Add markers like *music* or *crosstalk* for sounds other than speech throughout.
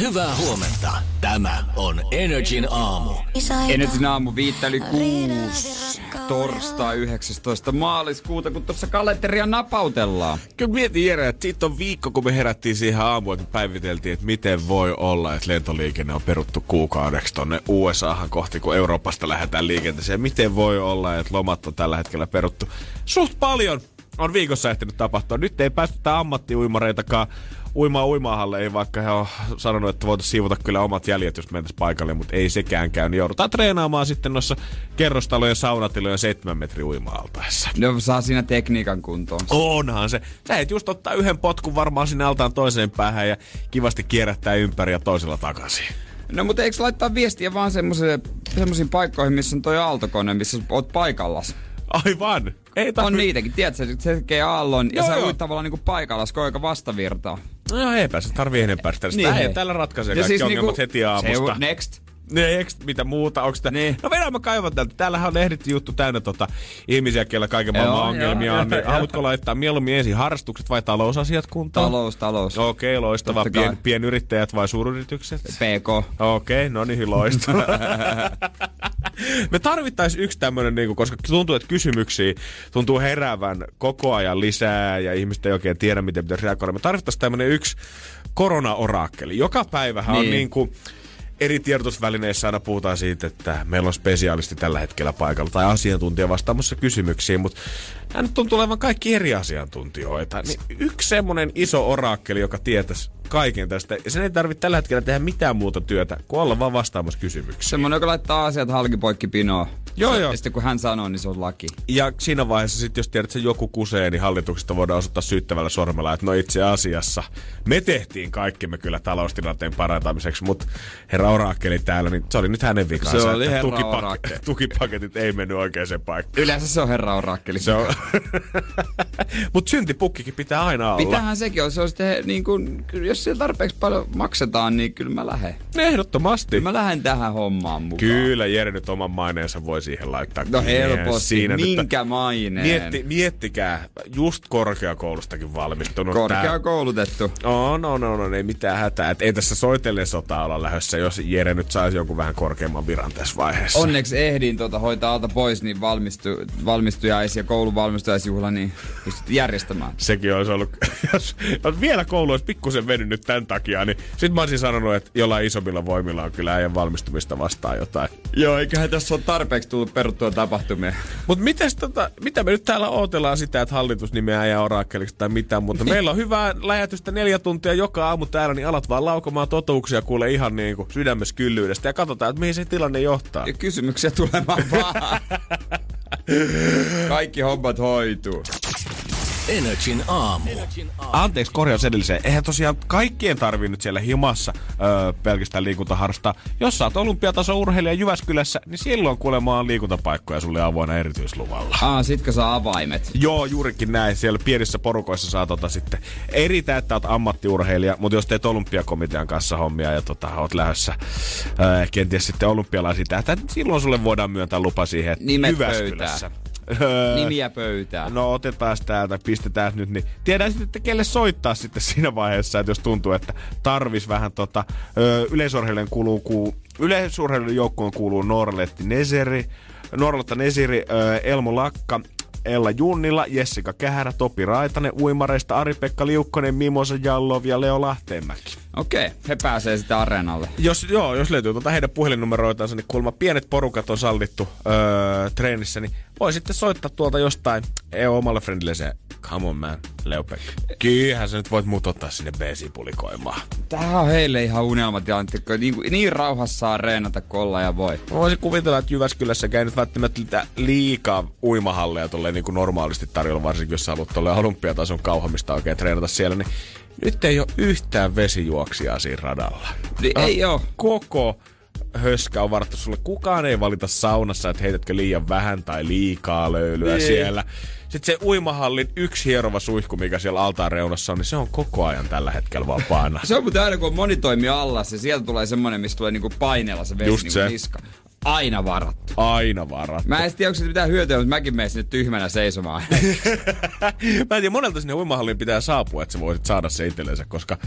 Hyvää huomenta. Tämä on Energin aamu. Energin aamu viitteli kuusi. Torstai 19. maaliskuuta, kun tuossa kalenteria napautellaan. Kyllä mietin Jere, että siitä on viikko, kun me herättiin siihen aamuun, että me päiviteltiin, että miten voi olla, että lentoliikenne on peruttu kuukaudeksi tonne USAhan kohti, kun Euroopasta lähdetään liikenteeseen. Miten voi olla, että lomat on tällä hetkellä peruttu? Suht paljon on viikossa ehtinyt tapahtua. Nyt ei päästetä ammattiuimareitakaan uimaa uimaahalle, ei vaikka he on sanonut, että voitaisiin siivota kyllä omat jäljet, jos mentäisiin paikalle, mutta ei sekään käy. Niin joudutaan treenaamaan sitten noissa kerrostalojen saunatilojen 7 metri uima-altaessa. No saa siinä tekniikan kuntoon. Onhan se. Sä et just ottaa yhden potkun varmaan sinne altaan toiseen päähän ja kivasti kierrättää ympäri ja toisella takaisin. No mutta eikö laittaa viestiä vaan semmoisiin paikkoihin, missä on toi aaltokone, missä oot paikallas? Aivan. Ei tarvi... On niitäkin, tiedätkö, se tekee aallon joo, ja sä uit tavallaan niinku paikallas, koika vastavirtaa. No joo, eipä se tarvii enempää sitä. Niin, ei, täällä ratkaisee kaikki siis ongelmat niinku, heti aamusta. Se next. Next, mitä muuta, onko sitä? Niin. No vedään mä kaivan täältä. Täällähän on lehditty juttu täynnä tota, ihmisiä, kellä kaiken maailman joo, ongelmia joo, on. Niin, *laughs* haluatko laittaa mieluummin ensin harrastukset vai talousasiat kuntoon? Talous, talous. Okei, okay, loistava. Pien, pienyrittäjät vai suuryritykset? PK. Okei, okay, no niin, loistava. *laughs* Me tarvittaisiin yksi tämmöinen, niin koska tuntuu, että kysymyksiä tuntuu heräävän koko ajan lisää ja ihmiset ei oikein tiedä, miten pitäisi reagoida. Me tarvittaisiin tämmöinen yksi korona-oraakkeli. Joka päivähän niin. on niin kuin, eri tiedotusvälineissä aina puhutaan siitä, että meillä on spesiaalisti tällä hetkellä paikalla tai asiantuntija vastaamassa kysymyksiin, mutta hän tuntuu olevan kaikki eri asiantuntijoita. Niin yksi semmoinen iso oraakkeli, joka tietäisi kaiken tästä. Ja sen ei tarvitse tällä hetkellä tehdä mitään muuta työtä, kuin olla vaan vastaamassa kysymyksiin. Semmoinen, joka laittaa asiat halkipoikki pinoa. Joo, joo. Ja sitten kun hän sanoo, niin se on laki. Ja siinä vaiheessa sitten, jos tiedät, että se joku kusee, niin hallituksesta voidaan osoittaa syyttävällä sormella, että no itse asiassa me tehtiin kaikki me kyllä taloustilanteen parantamiseksi, mutta herra Orakkeli täällä, niin se oli nyt hänen vikansa. Se oli herra tukipak- tukipaketit ei mennyt oikeaan paikkaan. Yleensä se on herra Orakkeli. Se on. *laughs* mutta syntipukkikin pitää aina olla. Pitäähän sekin olla. Se on sitten, niin kuin, jos siellä tarpeeksi paljon maksetaan, niin kyllä mä lähden. Ehdottomasti. Kyllä mä lähden tähän hommaan mukaan. Kyllä, Jere nyt oman maineensa voi siihen laittaa. No helposti, siinä minkä maineen? Mietti, miettikää, just korkeakoulustakin valmistunut. Korkeakoulutettu. On, no, no, no, ei mitään hätää. Et ei tässä soitellen sota olla lähdössä, jos Jere nyt saisi jonkun vähän korkeamman viran tässä vaiheessa. Onneksi ehdin tuota hoitaa alta pois, niin valmistu, valmistujais- ja kouluvalmistujaisjuhla niin pystyt järjestämään. Sekin olisi ollut, *laughs* jos, jos vielä koulu olisi pikkusen venynyt tämän takia, niin sit mä olisin sanonut, että jollain isommilla voimilla on kyllä äijän valmistumista vastaan jotain. Joo, eiköhän tässä ole tarpeeksi tullut peruttua tapahtumia. Mutta tota, mitä me nyt täällä ootellaan sitä, että hallitus nimeää ja oraakkeliksi tai mitään, mutta meillä on hyvää läjätystä neljä tuntia joka aamu täällä, niin alat vaan laukomaan totuuksia kuule ihan niin kuin sydämessä kyllyydestä ja katsotaan, että mihin se tilanne johtaa. Ja kysymyksiä tulemaan vaan. *laughs* Kaikki hommat hoituu. Energin aamu. Anteeksi korjaus edelliseen. Eihän tosiaan kaikkien tarvi nyt siellä himassa öö, pelkästään liikuntaharrastaa. Jos sä oot olympiataso urheilija Jyväskylässä, niin silloin kuulemma on liikuntapaikkoja sulle avoinna erityisluvalla. Aa, sitkö saa avaimet? Joo, juurikin näin. Siellä pienissä porukoissa saa tota sitten eri että oot ammattiurheilija, mutta jos teet olympiakomitean kanssa hommia ja tota, oot lähdössä öö, kenties sitten olympialaisia tähtä, niin silloin sulle voidaan myöntää lupa siihen Nimet Jyväskylässä. Pöytään. Öö, Nimiä pöytään. No otetaan täältä, pistetään nyt, niin tiedän sitten, että kelle soittaa sitten siinä vaiheessa, että jos tuntuu, että tarvis vähän tota, yleisurheilijan kuuluu, kuuluu yleisurheilijan joukkoon kuuluu Norletti Neseri, Norletta Nesiri, Elmo Lakka, Ella Junnilla, Jessica Kähärä, Topi Raitanen, uimareista Ari-Pekka Liukkonen, Mimosa Jallov ja Leo Lahteenmäki. Okei, he pääsee sitten areenalle. Jos, joo, jos löytyy tuota heidän puhelinnumeroitansa, niin kuulemma pienet porukat on sallittu öö, treenissä, niin voi sitten soittaa tuolta jostain EU omalle friendille se Come on man, Leopek. Kyllähän sä nyt voit muut ottaa sinne BC-pulikoimaan. Tää on heille ihan unelmatilanne, niin, niin rauhassa saa reenata kolla ja voi. Mä voisin kuvitella, että Jyväskylässä käy nyt välttämättä liikaa uimahalleja tulee niin kuin normaalisti tarjolla, varsinkin jos sä haluat tuolle olympiatason kauhamista oikein treenata siellä, niin nyt ei ole yhtään vesijuoksia siinä radalla. Niin ei oo. Koko höskä on varattu sulle. Kukaan ei valita saunassa, että heitätkö liian vähän tai liikaa löylyä niin. siellä Sitten se uimahallin yksi hierova suihku, mikä siellä altaan reunassa on, niin se on koko ajan tällä hetkellä vapaana. *laughs* Se on muuten aina, kun on monitoimi alla, se sieltä tulee semmonen, missä tulee niinku paineella se vesi Just niinku se. niska. Aina varattu. Aina varattu. Mä en tiedä, onko se mitään hyötyä, mutta mäkin menen sinne tyhmänä seisomaan. *laughs* Mä en tiedä, monelta sinne uimahalliin pitää saapua, että sä voisit saada se itsellensä, koska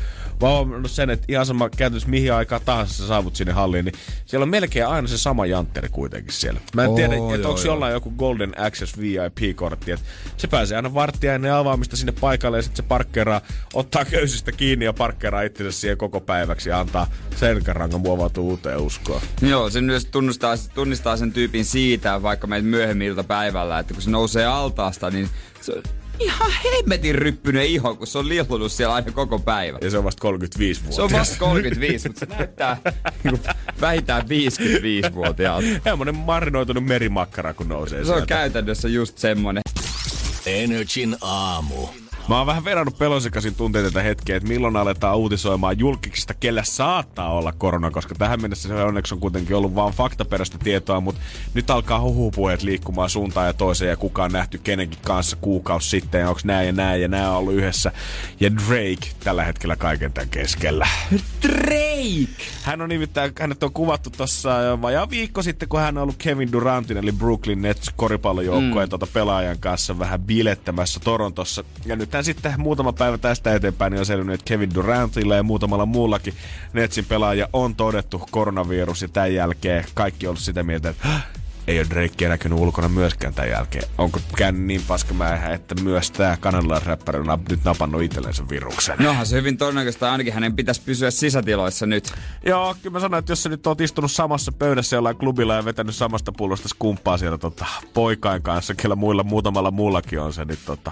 mä oon sen, että ihan sama käytännössä mihin aikaan tahansa sä saavut sinne halliin, niin siellä on melkein aina se sama jantteri kuitenkin siellä. Mä en Oo, tiedä, että onko jollain joku Golden Access VIP-kortti, että se pääsee aina varttia ennen avaamista sinne paikalle ja sitten se parkkeeraa, ottaa köysistä kiinni ja parkkeeraa itsensä siihen koko päiväksi ja antaa selkärangan muovautua uuteen uskoon. Joo, se myös tunnistaa, tunnistaa sen tyypin siitä, vaikka meitä myöhemmin iltapäivällä, että kun se nousee altaasta, niin se on ihan hemmetin ryppyinen iho, kun se on liutunut siellä aina koko päivä. Ja se on vasta 35 vuotta. Se on vasta 35, mutta se näyttää niin vähintään 55-vuotiaalta. Semmoinen marinoitunut merimakkara, kun nousee Se on sieltä. käytännössä just semmonen. Energin aamu. Mä oon vähän verrannut pelosekasin tunteita tätä hetkeä, että milloin aletaan uutisoimaan julkisista, kellä saattaa olla korona, koska tähän mennessä se onneksi on kuitenkin ollut vaan faktaperäistä tietoa, mutta nyt alkaa huhupuheet liikkumaan suuntaan ja toiseen ja kuka on nähty kenenkin kanssa kuukausi sitten ja onko näin ja näin ja nämä on ollut yhdessä. Ja Drake tällä hetkellä kaiken tämän keskellä. Drake! Hän on nimittäin, hänet on kuvattu tuossa vajaa viikko sitten, kun hän on ollut Kevin Durantin, eli Brooklyn Nets koripallojoukkueen mm. tuota pelaajan kanssa vähän bilettämässä Torontossa. Ja nyt sitten muutama päivä tästä eteenpäin niin on selvinnyt, että Kevin Durantilla ja muutamalla muullakin Netsin pelaaja on todettu koronavirus. Ja tämän jälkeen kaikki on ollut sitä mieltä, että "Häh, ei ole Drake näkynyt ulkona myöskään tämän jälkeen. Onko käynyt niin paskamäihä, että myös tämä kanadalaisräppäri on nyt napannut itsellensä viruksen? Nohan se hyvin todennäköistä, ainakin hänen pitäisi pysyä sisätiloissa nyt. Joo, kyllä mä sanoin, että jos sä nyt oot istunut samassa pöydässä jollain klubilla ja vetänyt samasta pullosta skumppaa siellä tota, poikain kanssa, kellä muilla muutamalla muullakin on se, niin tota,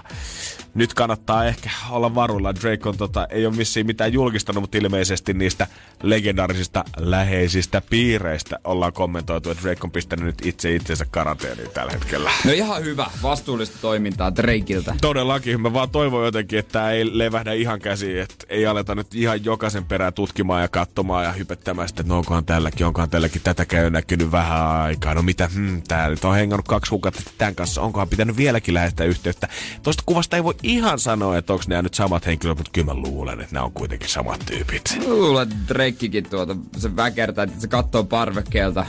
nyt kannattaa ehkä olla varuilla. Drake on, tota, ei ole missiin mitään julkistanut, mutta ilmeisesti niistä legendaarisista läheisistä piireistä ollaan kommentoitu, että Drake on pistänyt nyt itse itsensä karanteeniin tällä hetkellä. No ihan hyvä, vastuullista toimintaa Drakeiltä. Todellakin, mä vaan toivon jotenkin, että tää ei levähdä ihan käsiin, että ei aleta nyt ihan jokaisen perään tutkimaan ja katsomaan ja hypettämään sitä, että no onkohan tälläkin, onkohan tälläkin, tätäkään on näkynyt vähän aikaa, no mitä, hmm, tää nyt on hengannut kaksi kuukautta sitten tämän kanssa, onkohan pitänyt vieläkin lähettää yhteyttä. Tuosta kuvasta ei voi ihan sanoa, että onko nämä nyt samat henkilöt, mutta kyllä mä luulen, että nämä on kuitenkin samat tyypit. Luulen, että Drakekin tuota, se väkertää, että se katsoo parvekkeelta.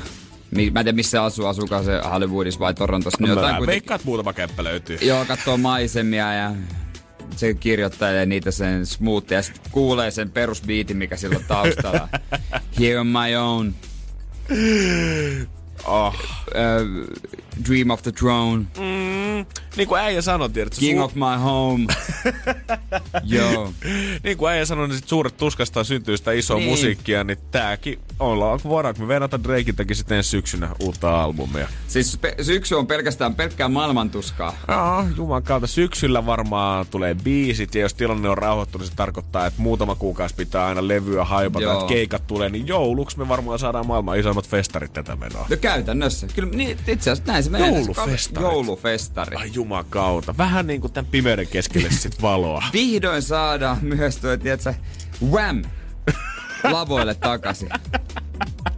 Mi- Mä en tiedä, missä asuu, asuukaan se Hollywoodissa vai Torontossa. Niin jotain Mä kuitenkin. veikkaan, että muutama kämppä löytyy. Joo, katsoo maisemia ja se kirjoittelee niitä sen smoothia ja sitten kuulee sen perusbiitin, mikä sillä on taustalla. *laughs* Here on my own. Oh. Uh, dream of the throne. Mm, niin kuin äijä sanoi, tiedätkö? King su- of my home. *laughs* Joo. niin kuin äijä sanoi, niin sit suuret tuskasta syntyy sitä isoa Niin. niin. musiikkia, niin tääkin ollaan, voidaanko me verrata Drakeiltäkin sitten ensi syksynä uutta albumia? Siis pe- syksy on pelkästään pelkkää maailmantuskaa. Joo, juman kautta. Syksyllä varmaan tulee biisit, ja jos tilanne on rauhoittunut, se tarkoittaa, että muutama kuukausi pitää aina levyä haipata, Joo. että keikat tulee, niin jouluksi me varmaan saadaan maailman isoimmat festarit tätä menoa. No käytännössä. Kyllä niin, itse asiassa näin se menee. Joulufestarit. Joulufestari. Ai juman kautta. Vähän niin kuin tämän pimeyden keskelle sit valoa. *laughs* Vihdoin saadaan myös tuo, tiedätkö, Wham! lavoille takaisin. *laughs*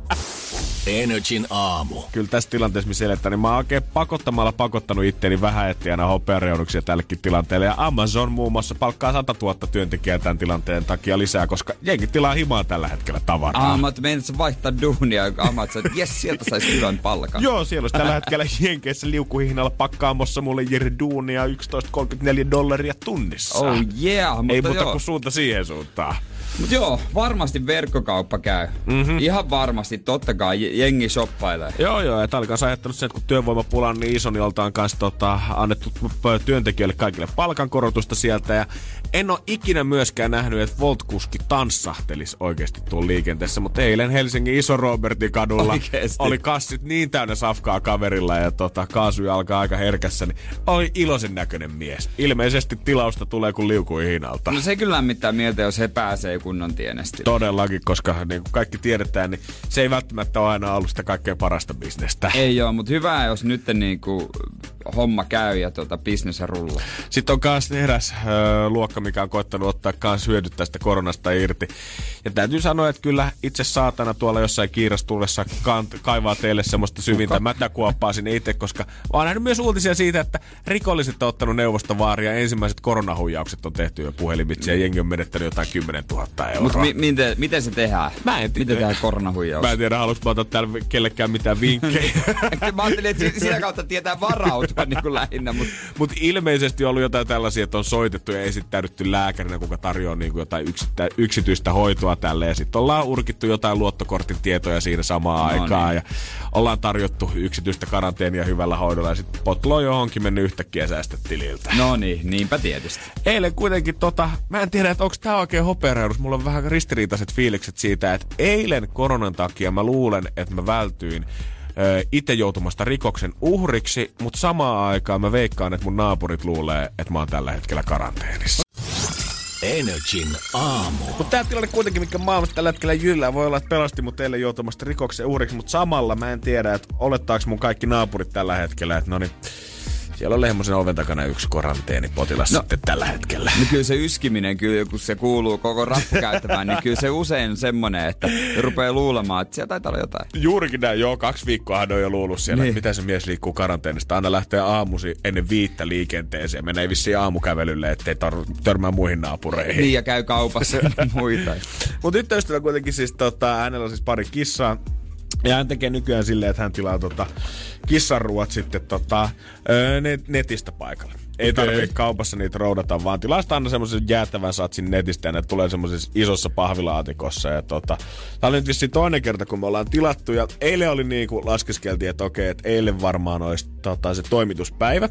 Energin aamu. Kyllä tässä tilanteessa, missä eletään, niin mä oon oikein pakottamalla pakottanut itteeni vähän etsiä hopeareunuksia tällekin tilanteelle. Ja Amazon muun muassa palkkaa 100 000 työntekijää tämän tilanteen takia lisää, koska jengi tilaa himaa tällä hetkellä tavaraa. Ah, mä sä vaihtaa duunia, Amat, että jes, sieltä saisi hyvän palkan. Joo, siellä olisi tällä hetkellä Jenkeissä liukuhihnalla pakkaamossa mulle Jere Duunia 11,34 dollaria tunnissa. Oh yeah, mutta Ei muuta joo. kuin suunta siihen suuntaan. Mut joo, varmasti verkkokauppa käy. Mm-hmm. Ihan varmasti, totta kai, je- jengi shoppailee. Joo, joo, oli kanssa ajattelut sen, että kun työvoimapula on niin iso, niin oltaan kanssa tota, annettu työntekijöille kaikille palkankorotusta sieltä. Ja en ole ikinä myöskään nähnyt, että Voltkuski tanssahtelisi oikeasti tuolla liikenteessä, mutta eilen Helsingin iso Robertin kadulla Oikeesti? oli kassit niin täynnä safkaa kaverilla ja tota, kaasuja alkaa aika herkässä, niin oli iloisen näköinen mies. Ilmeisesti tilausta tulee kuin liukui hinalta. No se kyllä lämmittää mieltä, jos he pääsee kunnon tienesti. Todellakin, koska niin kuin kaikki tiedetään, niin se ei välttämättä ole aina ollut sitä kaikkein parasta bisnestä. Ei joo, mutta hyvä, jos nyt niinku homma käy ja tota, business rullaa. Sitten on myös eräs ö, luokka, mikä on koittanut ottaa kans hyödyt tästä koronasta irti. Ja täytyy sanoa, että kyllä itse saatana tuolla jossain kiirastullessa kant- kaivaa teille semmoista syvintä mätäkuoppaa sinne itse, koska mä oon nähnyt myös uutisia siitä, että rikolliset on ottanut neuvostovaaria ja ensimmäiset koronahuijaukset on tehty jo puhelimitse ja jengi on menettänyt jotain 10 000 euroa. Mutta mi- miten, miten se tehdään? Mä en tiedä. Miten tehdään koronahuijaus? Mä en tiedä, haluanko mä ottaa täällä kellekään mitään vinkkejä. *laughs* mä ajattelin, että si- sitä kautta tietää varautua *laughs* niin kuin lähinnä, mutta Mutta ilmeisesti on ollut jotain tällaisia, että on soitettu ja esittäydytty lääkärinä, kuka tarjoaa niin kuin jotain yksittä, yksityistä hoitoa tälle. Ja sitten ollaan urkittu jotain luottokortin tietoja siinä samaan No aikaan. niin. Ja ollaan tarjottu yksityistä karanteenia hyvällä hoidolla. Ja sitten potlo on johonkin mennyt yhtäkkiä säästötililtä. no niin, niinpä tietysti. Eilen kuitenkin tota, mä en tiedä, että onko tää oikein hopeareudus. Mulla on vähän ristiriitaiset fiilikset siitä, että eilen koronan takia mä luulen, että mä vältyin itse joutumasta rikoksen uhriksi, mutta samaan aikaan mä veikkaan, että mun naapurit luulee, että mä oon tällä hetkellä karanteenissa. Energin aamu. Mutta tämä tilanne kuitenkin, mikä maailmassa tällä hetkellä jyllää, voi olla, että pelasti mut teille joutumasta rikoksen uhriksi, mutta samalla mä en tiedä, että olettaako mun kaikki naapurit tällä hetkellä, että no niin, siellä on Lehmosen oven takana yksi karanteenipotilas no, sitten tällä hetkellä. No kyllä se yskiminen, kyllä kun se kuuluu koko rappukäyttämään, niin kyllä se usein semmonen, että rupeaa luulemaan, että siellä taitaa olla jotain. Juurikin näin, joo, kaksi viikkoa hän on jo luullut siellä, Niin. niin. mitä se mies liikkuu karanteenista. Aina lähtee aamusi ennen viittä liikenteeseen. Menee vissiin aamukävelylle, ettei tar- törmää muihin naapureihin. Niin, ja käy kaupassa ja *laughs* muita. Mutta tyttöystävä kuitenkin siis, tota, hänellä on siis pari kissaa. Ja hän tekee nykyään silleen, että hän tilaa tota, kissanruuat sitten tota, net, netistä paikalle. Ei tarvitse kaupassa niitä roudata, vaan tilaa sitä aina semmoisen jäätävän satsin netistä ja ne tulee semmoisessa isossa pahvilaatikossa. Ja tota, tää oli nyt vissiin toinen kerta, kun me ollaan tilattu. Ja eilen oli niin kuin laskeskeltiin, että okei, että eilen varmaan olisi tota, se toimituspäivä.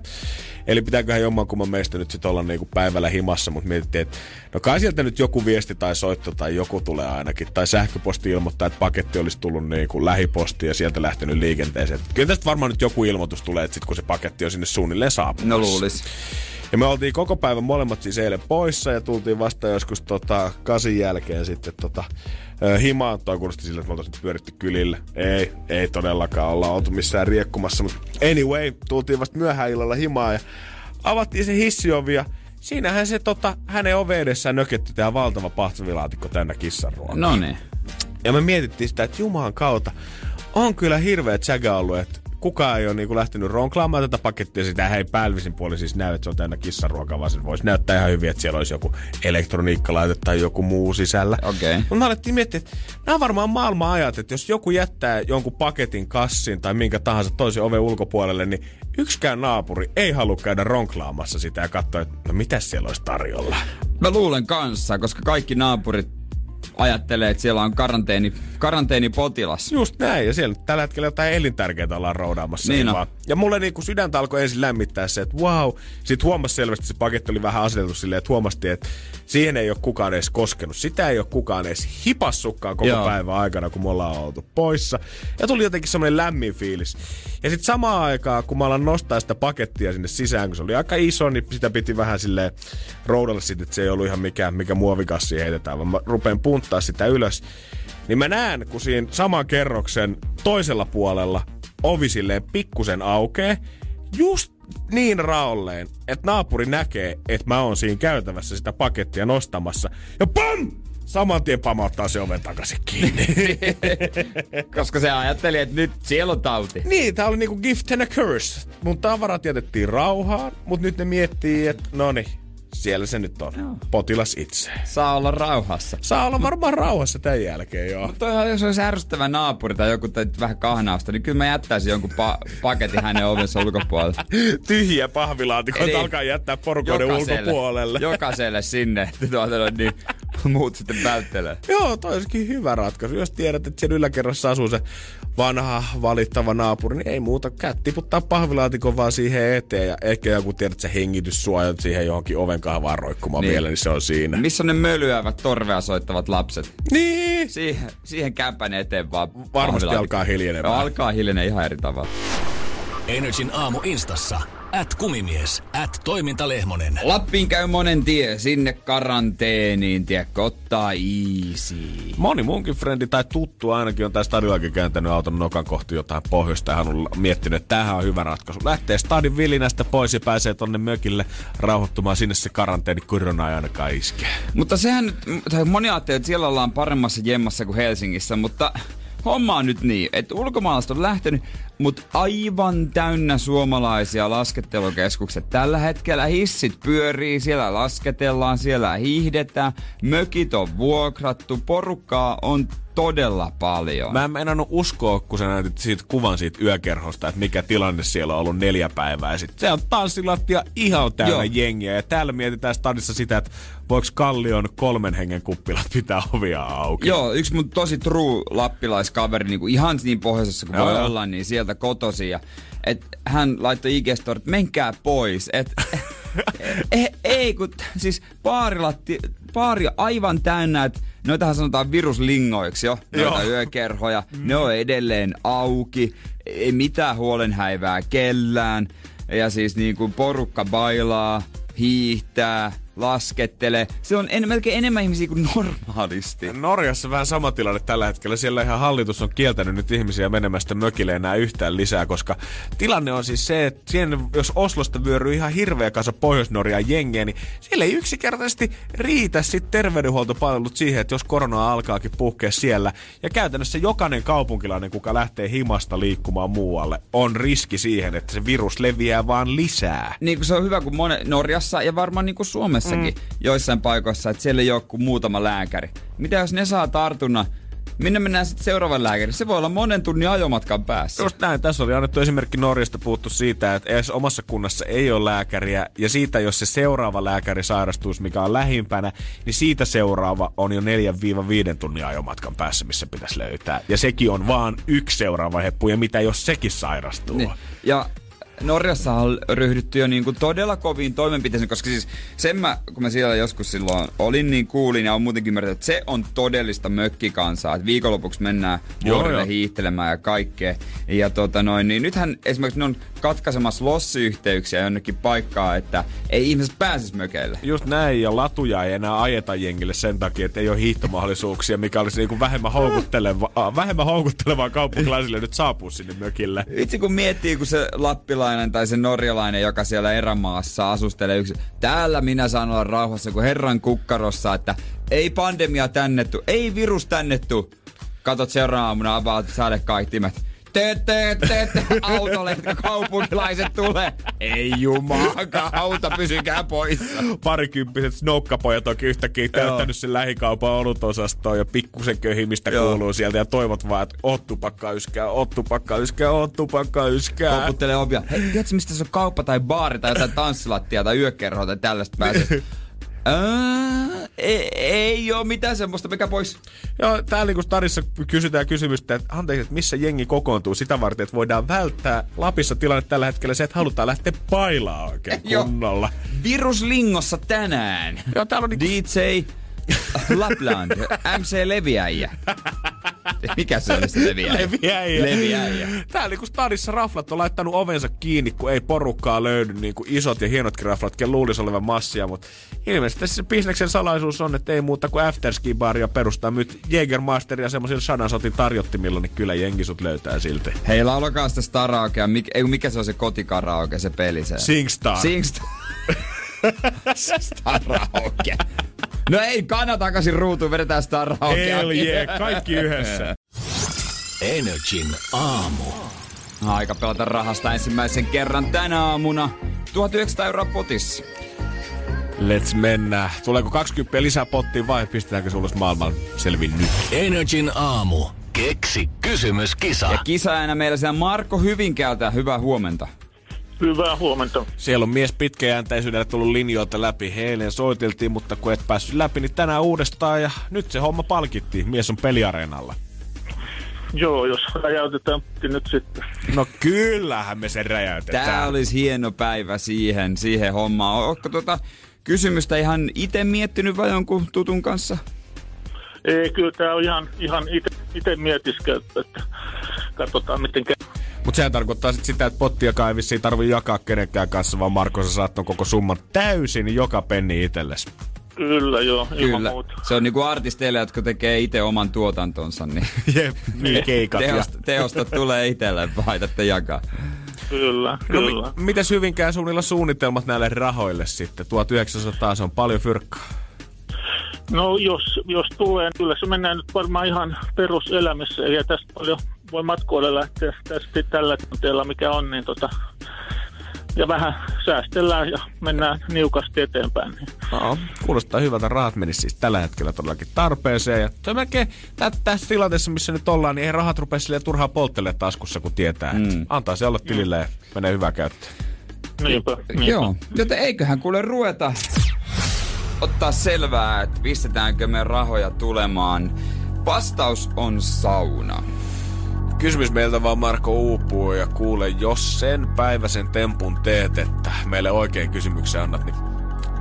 Eli pitääköhän jommankumman meistä nyt sitten olla niin kuin päivällä himassa, mutta mietittiin, että no kai sieltä nyt joku viesti tai soitto tai joku tulee ainakin. Tai sähköposti ilmoittaa, että paketti olisi tullut niin kuin lähiposti ja sieltä lähtenyt liikenteeseen. Kyllä tästä varmaan nyt joku ilmoitus tulee, että sit kun se paketti on sinne suunnilleen saapunut. No luulis. Ja me oltiin koko päivän molemmat siis eilen poissa ja tultiin vasta joskus tota, kasin jälkeen sitten tota, himaan. Toi kuulosti sille, että me oltaisiin pyöritty kylille. Ei, ei todellakaan olla oltu missään riekkumassa. Mutta anyway, tultiin vasta myöhään illalla himaan ja avattiin se hissiovi siinähän se tota, hänen ove edessään nöketti tämä valtava pahtovilaatikko täynnä kissanruokaa. No niin. Ja me mietittiin sitä, että Jumalan kautta on kyllä hirveä tsägä ollut, että kukaan ei ole niinku lähtenyt ronklaamaan tätä pakettia. Sitä ei päällisin puoli siis näy, että se on täynnä kissanruokaa, vaan se voisi näyttää ihan hyvin, että siellä olisi joku elektroniikkalaite tai joku muu sisällä. Okei. Mutta me alettiin miettiä, että nämä on varmaan maailman ajat, että jos joku jättää jonkun paketin kassiin tai minkä tahansa toisen oven ulkopuolelle, niin yksikään naapuri ei halua käydä ronklaamassa sitä ja katsoa, että no mitä siellä olisi tarjolla. Mä luulen kanssa, koska kaikki naapurit ajattelee, että siellä on karanteeni, karanteenipotilas. Just näin, ja siellä tällä hetkellä jotain elintärkeää ollaan roudaamassa. Niin Niin on. vaan. Ja mulle niinku sydäntä alkoi ensin lämmittää se, että wow. Sitten huomasi selvästi, että se paketti oli vähän aseteltu silleen, että huomastiin, että siihen ei ole kukaan edes koskenut. Sitä ei ole kukaan edes hipassukkaan koko Joo. Päivän aikana, kun me ollaan oltu poissa. Ja tuli jotenkin semmoinen lämmin fiilis. Ja sitten samaan aikaan, kun mä alan nostaa sitä pakettia sinne sisään, kun se oli aika iso, niin sitä piti vähän silleen roudalla sitten, että se ei ollut ihan mikään, mikä muovikassi heitetään, vaan mä rupean punttaa sitä ylös. Niin mä näen, kun siinä saman kerroksen toisella puolella ovi silleen pikkusen aukee, just niin raolleen, että naapuri näkee, että mä oon siinä käytävässä sitä pakettia nostamassa. Ja pam! Saman tien pamauttaa se oven takaisin kiinni. *laughs* Koska se ajatteli, että nyt siellä on tauti. niin, tää oli niinku gift and a curse. Mun tavarat jätettiin rauhaan, mut nyt ne miettii, että no niin, siellä se nyt on. Potilas itse. Saa olla rauhassa. Saa olla varmaan rauhassa tämän jälkeen, joo. Toihan, jos olisi ärsyttävä naapuri tai joku tai vähän kahnausta, niin kyllä mä jättäisin jonkun pa- paketin hänen ovensa ulkopuolelle. *laughs* Tyhjiä pahvilaatikoita Eli alkaa jättää porukoiden ulkopuolelle. Jokaiselle sinne, että tuota, noin, niin *laughs* muut sitten välttelee. Joo, toi olisikin hyvä ratkaisu. Jos tiedät, että siellä yläkerrassa asuu se vanha valittava naapuri, niin ei muuta. Käät tiputtaa pahvilaatikon vaan siihen eteen ja ehkä joku tiedät, että se hengityssuojat siihen johonkin oven kahvaan roikkumaan Niin. vielä, niin se on siinä. Missä on ne mölyävät torvea soittavat lapset? Niin! Siihen, siihen kämpän eteen vaan. Varmasti alkaa hiljenemään. Alkaa hiljenee ihan eri tavalla. Energin aamu instassa. At kumimies, at toimintalehmonen. Lappiin käy monen tie, sinne karanteeniin, tiedätkö, ottaa easy. Moni munkin frendi tai tuttu ainakin on tästä stadillakin kääntänyt auton nokan kohti jotain pohjoista ja hän on miettinyt, että tämähän on hyvä ratkaisu. Lähtee stadin vilinästä pois ja pääsee tonne mökille rauhoittumaan. Sinne se karanteeni korona ei ainakaan iske. Mutta sehän nyt, tai moni ajattelee, että siellä ollaan paremmassa jemmassa kuin Helsingissä, mutta homma on nyt niin, että ulkomaalaiset on lähtenyt, mutta aivan täynnä suomalaisia laskettelukeskukset. Tällä hetkellä hissit pyörii, siellä lasketellaan, siellä hiihdetään, mökit on vuokrattu, porukkaa on todella paljon. Mä en meinannut uskoa, kun sä näytit siitä kuvan siitä yökerhosta, että mikä tilanne siellä on ollut neljä päivää. Ja sit se on tanssilattia ihan täynnä Joo. jengiä. Ja täällä mietitään stadissa sitä, että voiko Kallion kolmen hengen kuppilat pitää ovia auki. Joo, yksi mun tosi true lappilaiskaveri, niin kuin ihan niin pohjoisessa kuin Joo. voi olla, niin sieltä kotosi. Ja, et hän laittoi ig että menkää pois. Et, *laughs* ei, ei, kun siis baarilatti, baari aivan täynnä, että noitahan sanotaan viruslingoiksi jo, noita Joo. yökerhoja. Mm. Ne on edelleen auki, ei mitään huolenhäivää kellään. Ja siis niin kuin porukka bailaa, hiihtää, laskettelee. Se on en, melkein enemmän ihmisiä kuin normaalisti. Norjassa vähän sama tilanne tällä hetkellä. Siellä ihan hallitus on kieltänyt nyt ihmisiä menemästä mökille enää yhtään lisää, koska tilanne on siis se, että siihen, jos Oslosta vyöryy ihan hirveä kanssa Pohjois-Norjaan jengiä, niin siellä ei yksinkertaisesti riitä sitten terveydenhuoltopalvelut siihen, että jos korona alkaakin puhkea siellä. Ja käytännössä jokainen kaupunkilainen, kuka lähtee himasta liikkumaan muualle, on riski siihen, että se virus leviää vaan lisää. Niin kuin se on hyvä, kun Norjassa ja varmaan niin kuin Suomessa Suomessakin mm. joissain paikoissa, että siellä ei ole kuin muutama lääkäri. Mitä jos ne saa tartunnan Minne mennään sitten seuraavan lääkäri? Se voi olla monen tunnin ajomatkan päässä. Just näin. Tässä oli annettu esimerkki Norjasta puhuttu siitä, että edes omassa kunnassa ei ole lääkäriä. Ja siitä, jos se seuraava lääkäri sairastuisi, mikä on lähimpänä, niin siitä seuraava on jo 4-5 tunnin ajomatkan päässä, missä pitäisi löytää. Ja sekin on vaan yksi seuraava heppu, ja mitä jos sekin sairastuu. Niin. Ja Norjassa on ryhdytty jo niinku todella koviin toimenpiteisiin, koska siis sen mä, kun mä siellä joskus silloin olin, niin kuulin ja on muutenkin ymmärtänyt, että se on todellista mökkikansaa, että viikonlopuksi mennään vuorille hiihtelemään ja kaikkea. Ja tota noin, niin nythän esimerkiksi ne on katkaisemassa lossiyhteyksiä jonnekin paikkaa, että ei ihmiset pääsisi mökeille. Just näin, ja latuja ei enää ajeta jengille sen takia, että ei ole hiihtomahdollisuuksia, mikä olisi niinku vähemmän houkuttelevaa, vähemmän houkuttelevaa kaupunkilaisille nyt saapua sinne mökille. Itse kun miettii, kun se lappilainen tai se norjalainen, joka siellä erämaassa asustelee yksin, täällä minä saan olla rauhassa kuin herran kukkarossa, että ei pandemia tännettu, ei virus tännettu. Katot seuraavana avaat sadekaihtimet teet, autolle, kaupunkilaiset tulee. Ei auto, pysykää poissa. Parikymppiset snokkapojat onkin yhtäkkiä täyttänyt sen lähikaupan olutosastoon ja pikkusen köhimistä Joo. kuuluu sieltä ja toivot vaan, että oot tupakka yskää, oot tupakka yskää, oot tupakka yskää. Koputtelee ovia. Hei, tiedätkö mistä se on kauppa tai baari tai jotain tanssilattia tai yökerhoa tai tällaista pääsee? *laughs* Ää, ei, ei ole mitään semmoista, mikä pois. Joo, täällä niin Starissa kysytään kysymystä, että anteeksi, että missä jengi kokoontuu sitä varten, että voidaan välttää Lapissa tilanne tällä hetkellä se, että halutaan lähteä pailaa oikein kunnolla. Viruslingossa tänään. Joo, täällä on niin DJ Lapland, MC Leviäjä. *laughs* *laughs* Mikä se oli se leviäjä? Leviäjä. leviäjä. Täällä niinku stadissa raflat on laittanut ovensa kiinni, kun ei porukkaa löydy. Niinku isot ja hienotkin raflat, ken luulisi olevan massia, mutta ilmeisesti se bisneksen salaisuus on, että ei muuta kuin afterski-baaria perustaa. Nyt Jägermasteria semmoisilla sadan sotin tarjottimilla, niin kyllä jengi sut löytää silti. Hei, laulakaa sitä Staraokea. Mik, ei, mikä se on se kotikaraoke, se peli? Se? Singstar. Singstar. *laughs* Staraoke. No ei, kanna takaisin ruutuun, vedetään Staraokea. Hell yeah, kaikki yhdessä. Energin aamu. Aika pelata rahasta ensimmäisen kerran tänä aamuna. 1900 euroa potissa. Let's mennä. Tuleeko 20 lisää pottiin vai pistetäänkö sulle maailman selvin nyt? Energin aamu. Keksi kysymyskisa. Ja kisaajana meillä siellä Marko Hyvinkäältä. Hyvää huomenta. Hyvää huomenta. Siellä on mies pitkäjänteisyydellä tullut linjoilta läpi. Eilen soiteltiin, mutta kun et päässyt läpi, niin tänään uudestaan ja nyt se homma palkittiin. Mies on peliareenalla. Joo, jos räjäytetään niin nyt sitten. No kyllähän me sen räjäytetään. Tää olisi hieno päivä siihen, siihen hommaan. Ootko tuota kysymystä ihan itse miettinyt vai jonkun tutun kanssa? Ei, kyllä tämä on ihan, ihan itse mietiskelty, että katsotaan miten käy. Mutta sehän tarkoittaa sit sitä, että pottia ei vissiin tarvii jakaa kenenkään kanssa, vaan Marko sä saat ton koko summan täysin joka penni itsellesi. Kyllä, joo, ilman Kyllä. muuta. Se on niinku artisteille, jotka tekee itse oman tuotantonsa, niin *laughs* Jep, niin keikat. ja- teosta, teosta tulee itselle, vaihdatte jakaa. Kyllä, No, kyllä. mi- mites hyvinkään suunnilla suunnitelmat näille rahoille sitten? 1900 se on paljon fyrkkaa. No jos, jos tulee, niin kyllä se mennään nyt varmaan ihan peruselämässä. Ja tästä paljon voi matkoille lähteä tästä tällä tilanteella, mikä on, niin tota, ja vähän säästellään ja mennään niukasti eteenpäin. Niin. No, kuulostaa hyvältä. Rahat menisi siis tällä hetkellä todellakin tarpeeseen. Ja tä- tässä tilanteessa, missä nyt ollaan, niin ei rahat rupea silleen turhaan polttele taskussa, kun tietää, että Mm. antaa se olla tilille ja menee hyvää käyttöön. Niinpä, niinpä. Joo, joten eiköhän kuule ruveta ottaa selvää, että pistetäänkö me rahoja tulemaan. Vastaus on sauna. Kysymys meiltä vaan Marko uupuu ja kuule, jos sen päiväisen tempun teet, että meille oikein kysymyksen annat, niin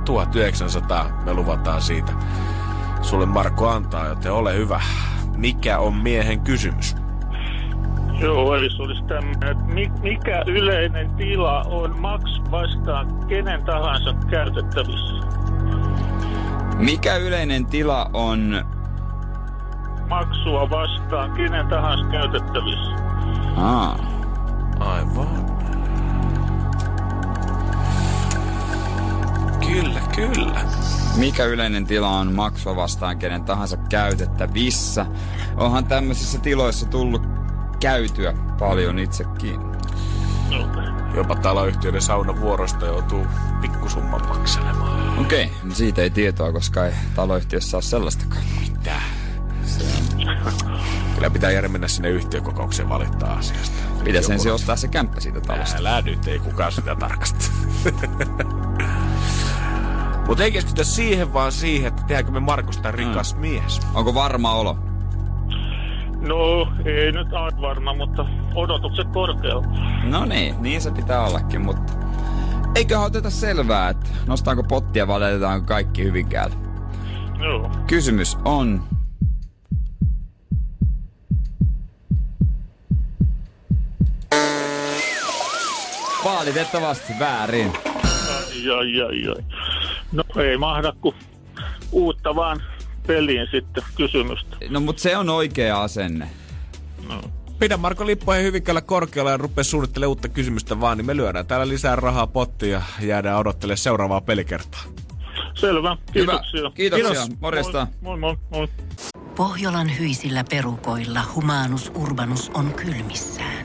1900 me luvataan siitä. Sulle Marko antaa, joten ole hyvä. Mikä on miehen kysymys? Joo, eli se olisi tämmöinen, että mi- mikä yleinen tila on maks vastaan kenen tahansa käytettävissä? Mikä yleinen tila on... Maksua vastaan kenen tahansa käytettävissä. Aa, Aivan. Kyllä, kyllä. mikä yleinen tila on maksua vastaan kenen tahansa käytettävissä? Onhan tämmöisissä tiloissa tullut käytyä paljon itsekin. Okay. Jopa taloyhtiöiden saunavuorosta joutuu pikkusumman makselemaan. Okei, okay, no siitä ei tietoa, koska ei taloyhtiössä ole sellaistakaan. Kyllä pitää Jere mennä sinne yhtiökokoukseen valittaa asiasta. Pitäisi Joku- ensin ostaa se kämppä siitä talosta. Älä nyt, ei kukaan sitä tarkasta. *laughs* Mutta ei keskitytä siihen, vaan siihen, että tehdäänkö me Markusta rikas mm. mies. Onko varma olo? No, ei nyt aivan varma, mutta odotukset korkealla. No niin, niin se pitää ollakin, mutta eiköhän oteta selvää, että nostaako pottia vai laitetaanko kaikki hyvinkäällä. Joo. Kysymys on... Valitettavasti väärin. Ai, ai, ai, ai. No ei mahda kuin uutta vaan peliin sitten kysymystä. No mut se on oikea asenne. No. Pidä Marko Lippojen hyvinkäällä korkealla ja rupea suunnittelemaan uutta kysymystä vaan, niin me lyödään täällä lisää rahaa pottiin ja jäädään odottelemaan seuraavaa pelikertaa. Selvä, kiitoksia. Hyvä. Kiitoksia. Kiitos. Morjesta. Moi, moi, moi. Pohjolan hyisillä perukoilla humanus urbanus on kylmissään.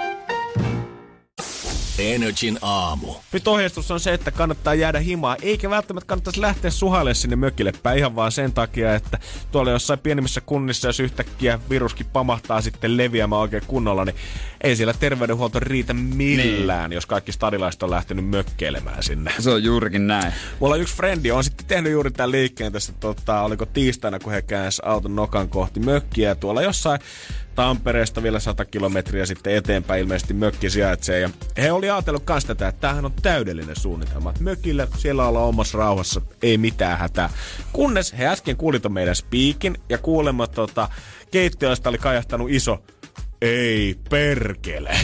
Energin aamu. Nyt ohjeistus on se, että kannattaa jäädä himaa, eikä välttämättä kannattaisi lähteä suhaille sinne mökille päin ihan vaan sen takia, että tuolla jossain pienimmissä kunnissa, jos yhtäkkiä viruskin pamahtaa sitten leviämään oikein kunnolla, niin ei siellä terveydenhuolto riitä millään, niin. jos kaikki stadilaiset on lähtenyt mökkeilemään sinne. Se on juurikin näin. Mulla yksi frendi on sitten tehnyt juuri tämän liikkeen tässä, tota, oliko tiistaina, kun he käänsi auton nokan kohti mökkiä tuolla jossain Tampereesta vielä 100 kilometriä sitten eteenpäin ilmeisesti mökki sijaitsee. Ja he oli ajatellut kans tätä, että tämähän on täydellinen suunnitelma. Mökillä siellä ollaan omassa rauhassa, ei mitään hätää. Kunnes he äsken kuulit meidän spiikin ja kuulemma tota, keittiöstä oli kajahtanut iso ei perkele. *laughs*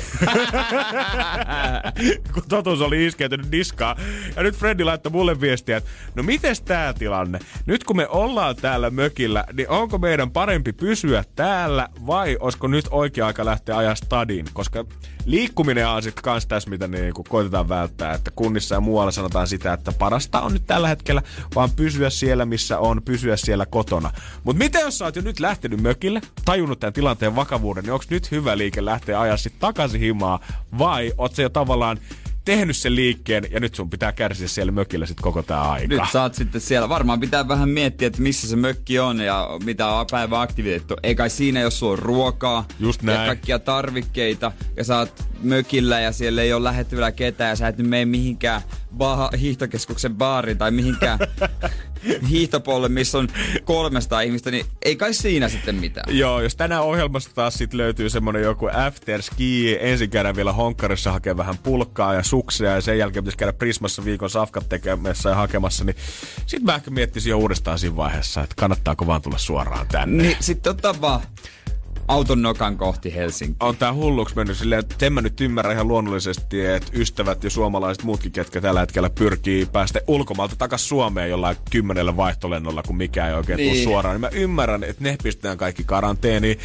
Kun totuus oli iskeytynyt niskaa. Ja nyt Freddy laittoi mulle viestiä, että no mites tää tilanne? Nyt kun me ollaan täällä mökillä, niin onko meidän parempi pysyä täällä vai olisiko nyt oikea aika lähteä ajaa stadin? Koska liikkuminen on sitten kans tässä, mitä niin koitetaan välttää, että kunnissa ja muualla sanotaan sitä, että parasta on nyt tällä hetkellä vaan pysyä siellä, missä on, pysyä siellä kotona. Mutta miten jos sä oot jo nyt lähtenyt mökille, tajunnut tämän tilanteen vakavuuden, niin onko nyt hyvä liike lähteä ajaa sitten takaisin himaa vai oot se jo tavallaan tehnyt sen liikkeen ja nyt sun pitää kärsiä siellä mökillä sitten koko tää aika. Nyt saat sitten siellä. Varmaan pitää vähän miettiä, että missä se mökki on ja mitä on päivän aktiviteetti. Ei kai siinä, jos sulla on ruokaa Just näin. ja kaikkia tarvikkeita ja sä oot mökillä ja siellä ei ole lähettävillä ketään ja sä et nyt mene mihinkään ba- hiihtokeskuksen baariin tai mihinkään *laughs* hiihtopolle, missä on 300 ihmistä, niin ei kai siinä sitten mitään. Joo, jos tänään ohjelmasta taas sit löytyy semmonen joku after ski, ensin käydään vielä honkkarissa hakea vähän pulkkaa ja suksia ja sen jälkeen pitäisi käydä Prismassa viikon safkat tekemässä ja hakemassa, niin sit mä ehkä miettisin jo uudestaan siinä vaiheessa, että kannattaako vaan tulla suoraan tänne. Niin sitten ottaa vaan auton nokan kohti Helsinki. on tää hulluksi mennyt silleen, että en mä nyt ymmärrä ihan luonnollisesti, että ystävät ja suomalaiset muutkin, ketkä tällä hetkellä pyrkii päästä ulkomailta takas Suomeen jollain kymmenellä vaihtolennolla, kun mikään ei oikein niin. Tule suoraan, niin mä ymmärrän, että ne pistetään kaikki karanteeniin.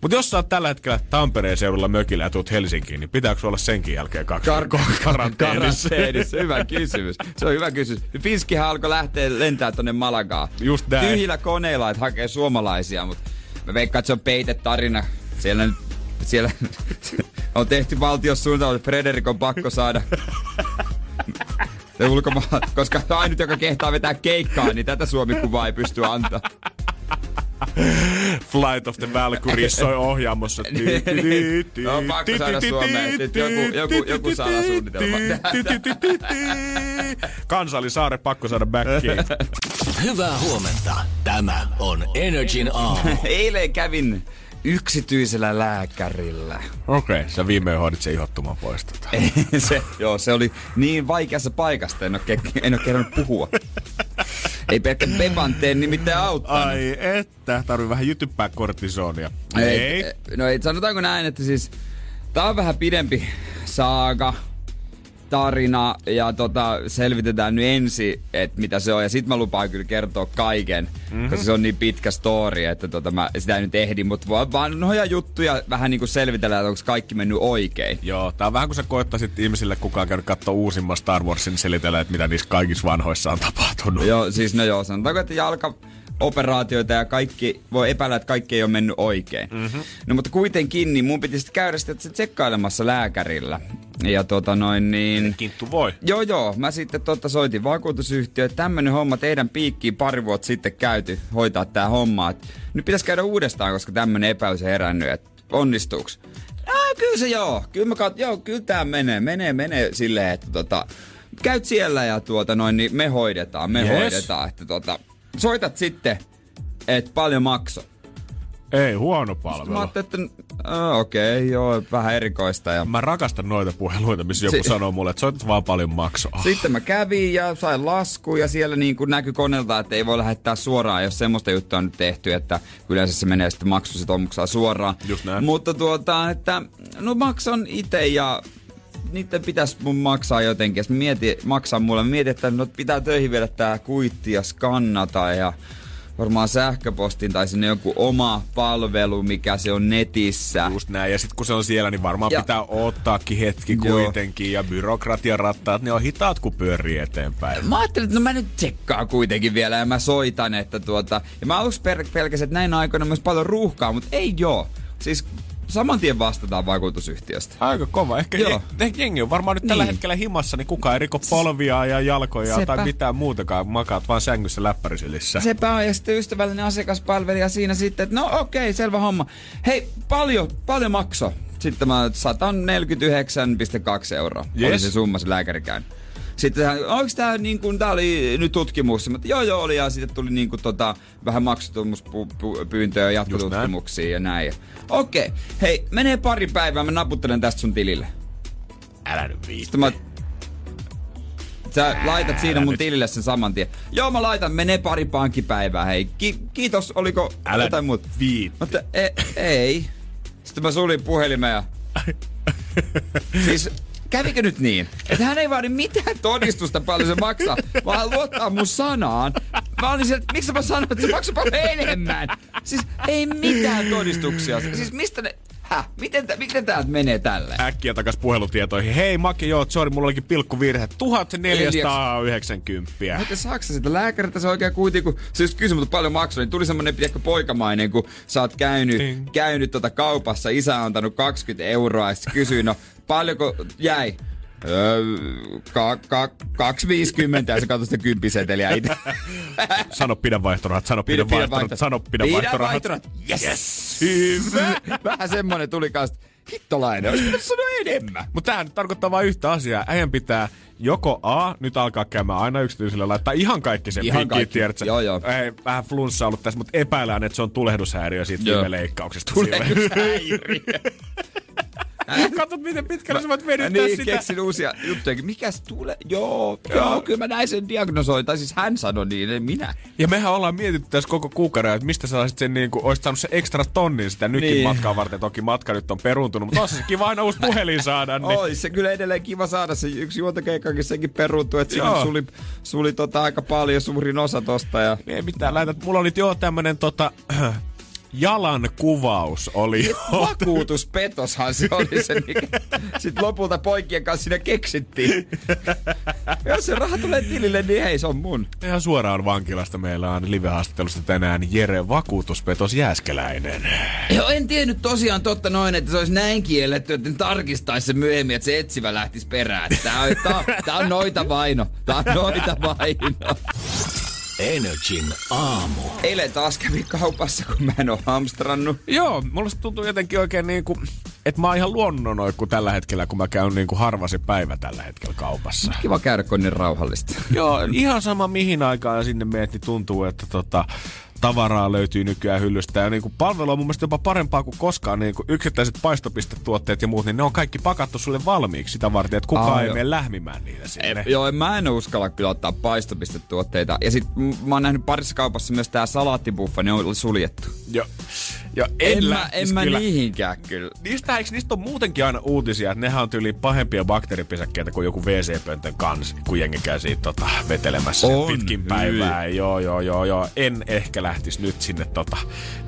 Mutta jos sä oot tällä hetkellä Tampereen seudulla mökillä ja tuut Helsinkiin, niin pitääkö sulla senkin jälkeen kaksi Kar- karanteenissa? Karanteenissa. Hyvä kysymys. Se on hyvä kysymys. Fiskihän alkoi lähteä lentää tonne Malagaan. Just näin. Tyhjillä koneilla, että hakee suomalaisia, mutta mä veikkaan, että se on peitetarina. Siellä, siellä *laughs* on tehty valtiossuunnitelma, että Frederik on pakko saada se *laughs* ulkomaan, koska ainut, joka kehtaa vetää keikkaa, niin tätä Suomi-kuvaa ei pysty antaa. Flight of the Valkyrie soi ohjaamossa. *laughs* No, on pakko saada Suomeen. Nyt joku- joku- joku salasuunnitelma. Kansallisaare pakko saada backiin. Hyvää huomenta. Tämä on Energin aamu. *laughs* Eilen kävin yksityisellä lääkärillä. Okei, okay, sä viimein hoidit sen ihottuman pois. Tota. *laughs* se, joo, se oli niin vaikeassa paikasta, en ole, ke- en ole kerännyt puhua. Ei pelkkä Bebanteen nimittäin auttanut. Ai että, tarvii vähän jytyppää kortisonia. Ei, no ei, sanotaanko näin, että siis tää on vähän pidempi saaga, tarina ja tota, selvitetään nyt ensin, että mitä se on. Ja sit mä lupaan kyllä kertoa kaiken, mm-hmm. koska se on niin pitkä story, että tota, mä sitä ei nyt ehdi. Mutta vaan, vaan noja juttuja vähän niinku selvitellä, että onko kaikki mennyt oikein. Joo, tää on vähän kuin sä koettaisit ihmisille kukaan käydä katsoa uusimman Star Warsin selitellä, että mitä niissä kaikissa vanhoissa on tapahtunut. Joo, siis no joo, sanotaanko, että jalka operaatioita ja kaikki, voi epäillä, että kaikki ei ole mennyt oikein. Mm-hmm. No mutta kuitenkin, niin mun piti sitten käydä sitten tsekkailemassa lääkärillä. Ja tota noin niin... Kinttu voi. Joo, joo. Mä sitten totta soitin vakuutusyhtiö, että tämmönen homma teidän piikkiin pari vuotta sitten käyty hoitaa tää homma. Et nyt pitäisi käydä uudestaan, koska tämmönen epäilys on herännyt, että onnistuuks? Ah, kyllä se joo. Kyllä mä kat, joo, kyllä tää menee, menee, menee silleen, että tota, käyt siellä ja tuota noin, niin me hoidetaan, me Yes. hoidetaan, että tota, soitat sitten, että paljon makso. Ei, huono Mä palvelu. ajattelin, että äh, okei, okay, joo, vähän erikoista. Ja Mä rakastan noita puheluita, missä joku Si- sanoo mulle, että soitat vaan paljon maksoa. Sitten mä kävin ja sain lasku ja siellä niin kuin näkyi koneelta, että ei voi lähettää suoraan, jos semmoista juttua on nyt tehty, että yleensä se menee sitten maksusitoumuksella suoraan. Just näin. Mutta tuota, että no maksan itse ja niiden pitäisi mun maksaa jotenkin. Ja mietin, maksaa mulle. Mä mietin, että no pitää töihin viedä tää kuitti ja skannata ja varmaan sähköpostin tai sinne joku oma palvelu, mikä se on netissä. Just näin, ja sitten kun se on siellä, niin varmaan Ja- pitää ottaakin hetki Joo. kuitenkin, ja byrokratiarattaat, ne on hitaat, kun pyörii eteenpäin. Mä ajattelin, että no mä nyt tsekkaan kuitenkin vielä ja mä soitan, että tuota... Ja mä aluksi pelkäsin, että näin aikoina on myös paljon ruuhkaa, mutta ei joo. Siis saman tien vastataan vakuutusyhtiöstä. Aika kova. Ehkä, Joo. je, ehkä jengi on varmaan nyt tällä Niin. hetkellä himassa, niin kukaan ei riko polvia ja jalkoja Sepä. tai mitään muutakaan. Makaat vaan sängyssä läppärisylissä. Sepä on, ja sitten ystävällinen asiakaspalvelija siinä sitten, että no okei, okay, selvä homma. Hei, paljon, paljon makso. Sitten mä 149,2 euroa. Yes. Oli se summa se lääkärikäyn. Sitten hän, onko tää niin kuin, tää oli nyt tutkimus? Mä, joo joo oli ja sitten tuli niin kuin, tota, vähän maksutumuspyyntöjä ja jatkotutkimuksia ja näin. Okei, okay. hei, menee pari päivää, mä naputtelen tästä sun tilille. Älä nyt viitti. Sitten mä... Sä laitat siinä mun tilille sen saman tien. Joo, mä laitan, menee pari pankkipäivää, hei. Ki- kiitos, oliko Älä jotain muuta? viitti. Mutta e- ei. Sitten mä sulin puhelimen ja... *laughs* siis kävikö nyt niin, että hän ei vaadi mitään todistusta paljon se maksaa, vaan hän luottaa mun sanaan. Mä olin sieltä, miksi mä sanoin, että se maksaa paljon enemmän? Siis ei mitään todistuksia. Siis mistä ne... Häh? Miten, tä- miten tää menee tälle? Äkkiä takas puhelutietoihin. Hei Maki, joo, sorry, mulla olikin pilkkuvirhe. 1490. Mutta saako sitä lääkäriltä se oikein kuitenkin, kun se just kysyi, mutta paljon maksoi, niin tuli semmonen pidäkö poikamainen, kun sä oot käynyt, Ding. käynyt tota kaupassa, isä on antanut 20 euroa, ja kysyi, no paljonko jäi? Öö, ka, ka, 250 ja se katsoi sitä kymppiseteliä itse. *laughs* Sano pidä vaihtorahat, sano pidä, pidä vaihtorahat, sano pidä, vaihtorahat. Yes. yes. Hyvä. Vähän semmonen tuli kanssa, hittolainen, olisi pitänyt sanoa enemmän. Mutta tämähän tarkoittaa vain yhtä asiaa. Äijän pitää joko A, nyt alkaa käymään aina yksityiselle, laittaa ihan kaikki sen Ihan pinkkiin, tiedätkö? Joo, joo. Ei, vähän flunssa ollut tässä, mutta epäillään, että se on tulehdushäiriö siitä Joo. viime leikkauksesta. Tulehdushäiriö. *laughs* *laughs* Katsot, miten pitkälle sä voit venyttää niin, sitä. keksin uusia juttuja. Mikäs tulee? Joo, joo, kyllä mä näin sen diagnosoin. Tai siis hän sanoi niin, en minä. Ja mehän ollaan mietitty tässä koko kuukauden, että mistä sä saisit sen niin kuin, olisit saanut se ekstra tonnin sitä nykin Niin. matkaa varten. Toki matka nyt on peruuntunut, mutta olisi se kiva aina uusi puhelin saada. Niin. Ois se kyllä edelleen kiva saada se yksi juontokeikkakin sekin peruuntui, että siinä Joo. suli, suli tota aika paljon suurin osa tosta. Ja... Ei mitään, lähetät. Mulla oli jo tämmönen tota, *clears throat* jalan kuvaus oli. *laughs* Vakuutuspetoshan se oli se, mikä sitten lopulta poikien kanssa siinä keksittiin. Jos se raha tulee tilille, niin hei, se on mun. Ihan suoraan vankilasta meillä on live-haastattelusta tänään Jere Vakuutuspetos Jääskeläinen. Joo, en tiennyt tosiaan totta noin, että se olisi näin kielletty, että ne tarkistaisi se myöhemmin, että se etsivä lähtisi perään. Tää on, tää, on- tää on noita vaino. Tää on noita vaino. Energin aamu. Eilen taas kävin kaupassa, kun mä en oo hamstrannut. Joo, mulla se tuntuu jotenkin oikein niinku, että mä oon ihan luonnonoikku tällä hetkellä, kun mä käyn niinku harva se päivä tällä hetkellä kaupassa. Kiva käydä, kun niin rauhallista. Joo, ihan sama mihin aikaan sinne meet, niin tuntuu, että tota, tavaraa löytyy nykyään hyllystä. Ja niinku palvelu on mun mielestä jopa parempaa kuin koskaan. Niinku yksittäiset paistopistetuotteet ja muut, niin ne on kaikki pakattu sulle valmiiksi sitä varten, että kukaan Aa, ei mene lähmimään niitä sinne. Ei, joo, mä en uskalla kyllä ottaa paistopistetuotteita. Ja sit mä oon nähnyt parissa kaupassa myös tää salaattibuffa, ne on suljettu. Joo. Ja En, en, mä, en mä kyllä. niihinkään kyllä. Niistä, eikö niistä on muutenkin aina uutisia, että nehän on tyyliin pahempia bakteeripesäkkeitä kuin joku WC-pöntön kansi, kun jengi käy siitä tota, vetelemässä On, pitkin päivää. Joo, joo, joo, joo. En ehkä lähtisi nyt sinne tota,